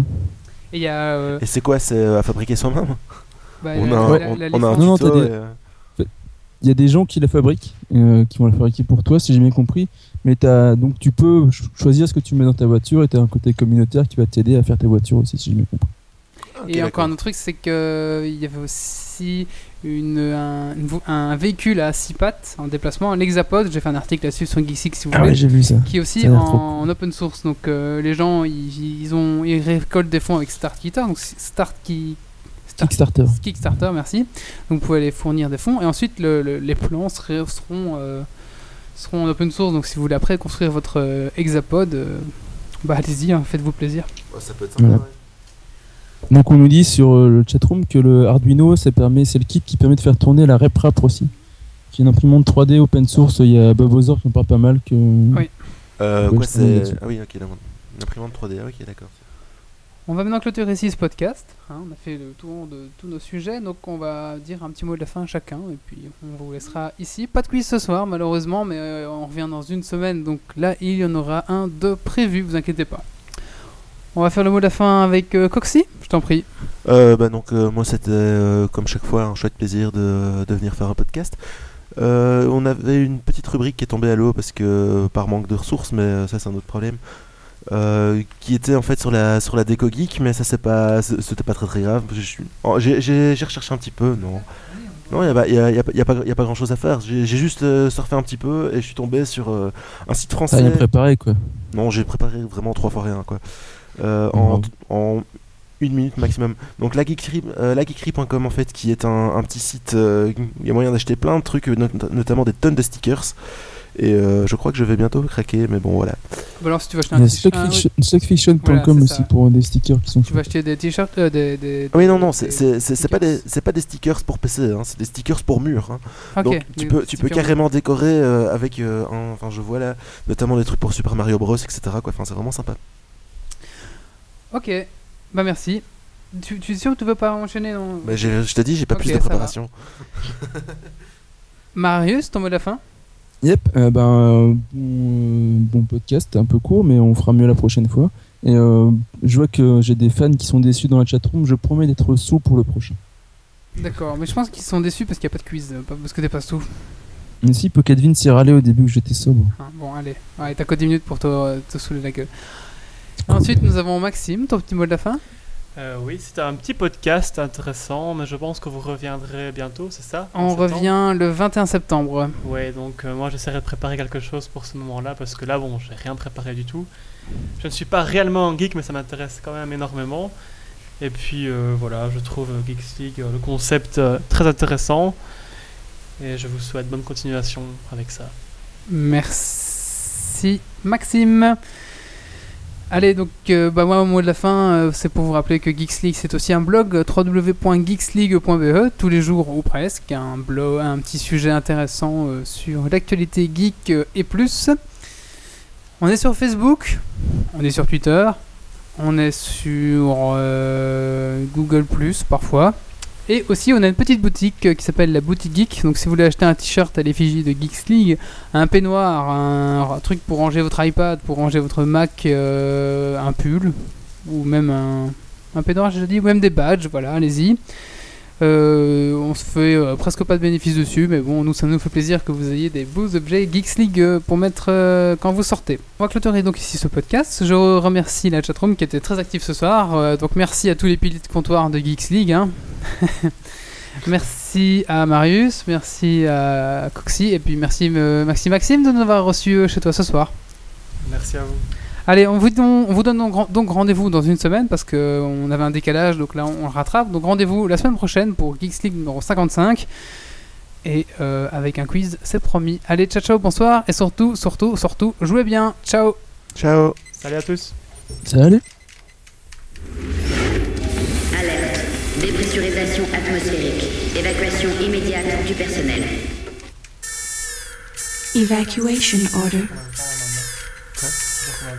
Et il y a. euh, Et c'est quoi C'est euh, à fabriquer soi-même? bah, On a la- on, la on a un Non, tuto euh, Il y a des gens qui la fabriquent, euh, qui vont la fabriquer pour toi, si j'ai bien compris. Mais t'as, donc tu peux ch- choisir ce que tu mets dans ta voiture et tu as un côté communautaire qui va t'aider à faire ta voiture aussi, si j'ai bien compris. Et encore un autre truc, c'est qu'il y avait aussi une, un, véhicule à 6 pattes en déplacement, un Lexapod. J'ai fait un article là-dessus sur Geeksix si vous Ah voulez. ouais, j'ai vu ça. qui est aussi en, open source. Donc euh, les gens ils, ils ont ils récoltent des fonds avec StartKitter, donc Start qui Start- Kickstarter. Kickstarter, merci. Donc vous pouvez aller fournir des fonds et ensuite le- le- les plans seraient- seront euh, seront en open source. Donc si vous voulez après construire votre euh, hexapod, euh, bah allez-y, hein, faites-vous plaisir. Ouais, ça peut être sympa. Voilà. ouais. Donc on nous dit sur euh, le chatroom que le Arduino, ça permet, c'est le kit qui permet de faire tourner la RepRap aussi. Qui est une imprimante 3D open source. Il y a Bob Ozor qui en parle pas mal. Que... Oui. Euh, Ouais, quoi. Ah oui, ok, d'accord. Une imprimante 3D, ah, ok, d'accord. On va maintenant clôturer ici ce podcast. hein. on a fait le tour de tous nos sujets, donc on va dire un petit mot de la fin à chacun, et puis on vous laissera ici. Pas de quiz ce soir, malheureusement, mais euh, on revient dans une semaine, donc là il y en aura un de prévu, vous inquiétez pas. On va faire le mot de la fin avec euh, Coxy, je t'en prie. Euh, bah donc moi c'était comme chaque fois un chouette plaisir de, de venir faire un podcast. On avait une petite rubrique qui est tombée à l'eau parce que par manque de ressources, mais ça c'est un autre problème. Euh, qui était en fait sur la sur la déco geek, mais ça c'est pas c'était pas très très grave. J'ai recherché un petit peu, non. Non, il n'y a, pas- y a, y a pas- y a pas, y a pas grand chose à faire. J'ai juste euh, surfé un petit peu et je suis tombé sur euh, un site T'as français. rien préparé quoi. Non, j'ai préparé vraiment trois fois rien, quoi. Euh, en, en une minute maximum. Donc la en fait, qui est un, un petit site, il y a moyen d'acheter plein de trucs, not- notamment des tonnes de stickers. Et euh, je crois que je vais bientôt craquer, mais bon voilà. Bon, alors si tu veux acheter Il y un a t-shirt, ah, oui, Voilà, aussi ça. pour des stickers qui sont tu veux acheter des t-shirts, euh, des, des- Ah oui, non, non, des- c'est c'est- c'est- c'est pas, des- pas des stickers pour PC, hein, c'est des stickers pour mur. hein. Donc tu peux, tu peux carrément décorer euh, avec euh. Enfin, je vois là, notamment des trucs pour Super Mario Bros, etc. Quoi. Enfin, c'est vraiment sympa. Ok, bah merci. Tu, tu es sûr que tu veux pas enchaîner non Bah, j'ai- je te dis, j'ai pas plus de préparation. Marius, ton mot de la fin? Yep, euh, ben, bon, bon podcast, un peu court, mais on fera mieux la prochaine fois. Et euh, je vois que j'ai des fans qui sont déçus dans la chatroom, je promets d'être sous pour le prochain. D'accord, mais je pense qu'ils sont déçus parce qu'il n'y a pas de quiz, pas parce que t'es pas sous. Mais si, Pocket s'y râlé au début que j'étais sobre. Hein, bon, allez, ouais, t'as que 10 minutes pour te, te saouler la gueule. Ensuite, nous avons Maxime, ton petit mot de la fin. Euh, oui, c'était un petit podcast intéressant, mais je pense que vous reviendrez bientôt, c'est ça? On revient le 21 septembre. Ouais, donc euh, moi j'essaierai de préparer quelque chose pour ce moment-là, parce que là, bon, j'ai rien préparé du tout. Je ne suis pas réellement un geek, mais ça m'intéresse quand même énormément. Et puis euh, voilà, je trouve Geeks League, le concept très intéressant. Et je vous souhaite bonne continuation avec ça. Merci Maxime. Allez, donc, euh, bah, moi, au mot de la fin, euh, c'est pour vous rappeler que Geeks League, c'est aussi un blog, euh, www.geeksleague.be, tous les jours ou presque, un, blog, un petit sujet intéressant sur l'actualité geek et plus. On est sur Facebook, on est sur Twitter, on est sur Google parfois. Et aussi, on a une petite boutique euh, qui s'appelle la Boutique Geek. Donc, si vous voulez acheter un t-shirt à l'effigie de Geeks League, un peignoir, un, truc pour ranger votre iPad, pour ranger votre Mac, euh, un pull, ou même un, un peignoir, j'ai dit, ou même des badges, voilà, allez-y. Euh, on se fait euh, presque pas de bénéfices dessus, mais bon, nous, ça nous fait plaisir que vous ayez des beaux objets Geeks League pour mettre euh, quand vous sortez. On va clôturer donc ici ce podcast. Je remercie la chatroom qui était très active ce soir. Donc merci à tous les piliers de comptoir de Geeks League. hein. merci à Marius, merci à Coxy, et puis merci euh, Maxime de nous avoir reçus chez toi ce soir. Merci à vous. Allez, on vous, don- on vous donne donc rendez-vous dans une semaine parce qu'on avait un décalage, donc là on, le rattrape. Donc rendez-vous la semaine prochaine pour Geeks League numéro 55 et euh, avec un quiz, c'est promis. Allez, ciao ciao, bonsoir et surtout, surtout, surtout, jouez bien. Ciao. Ciao Salut à tous. Salut Alerte. Dépressurisation atmosphérique. Évacuation immédiate du personnel. Evacuation order.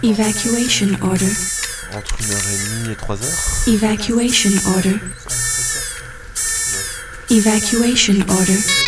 Evacuation order. Entre une heure et demie et trois heures. Evacuation order. Evacuation order.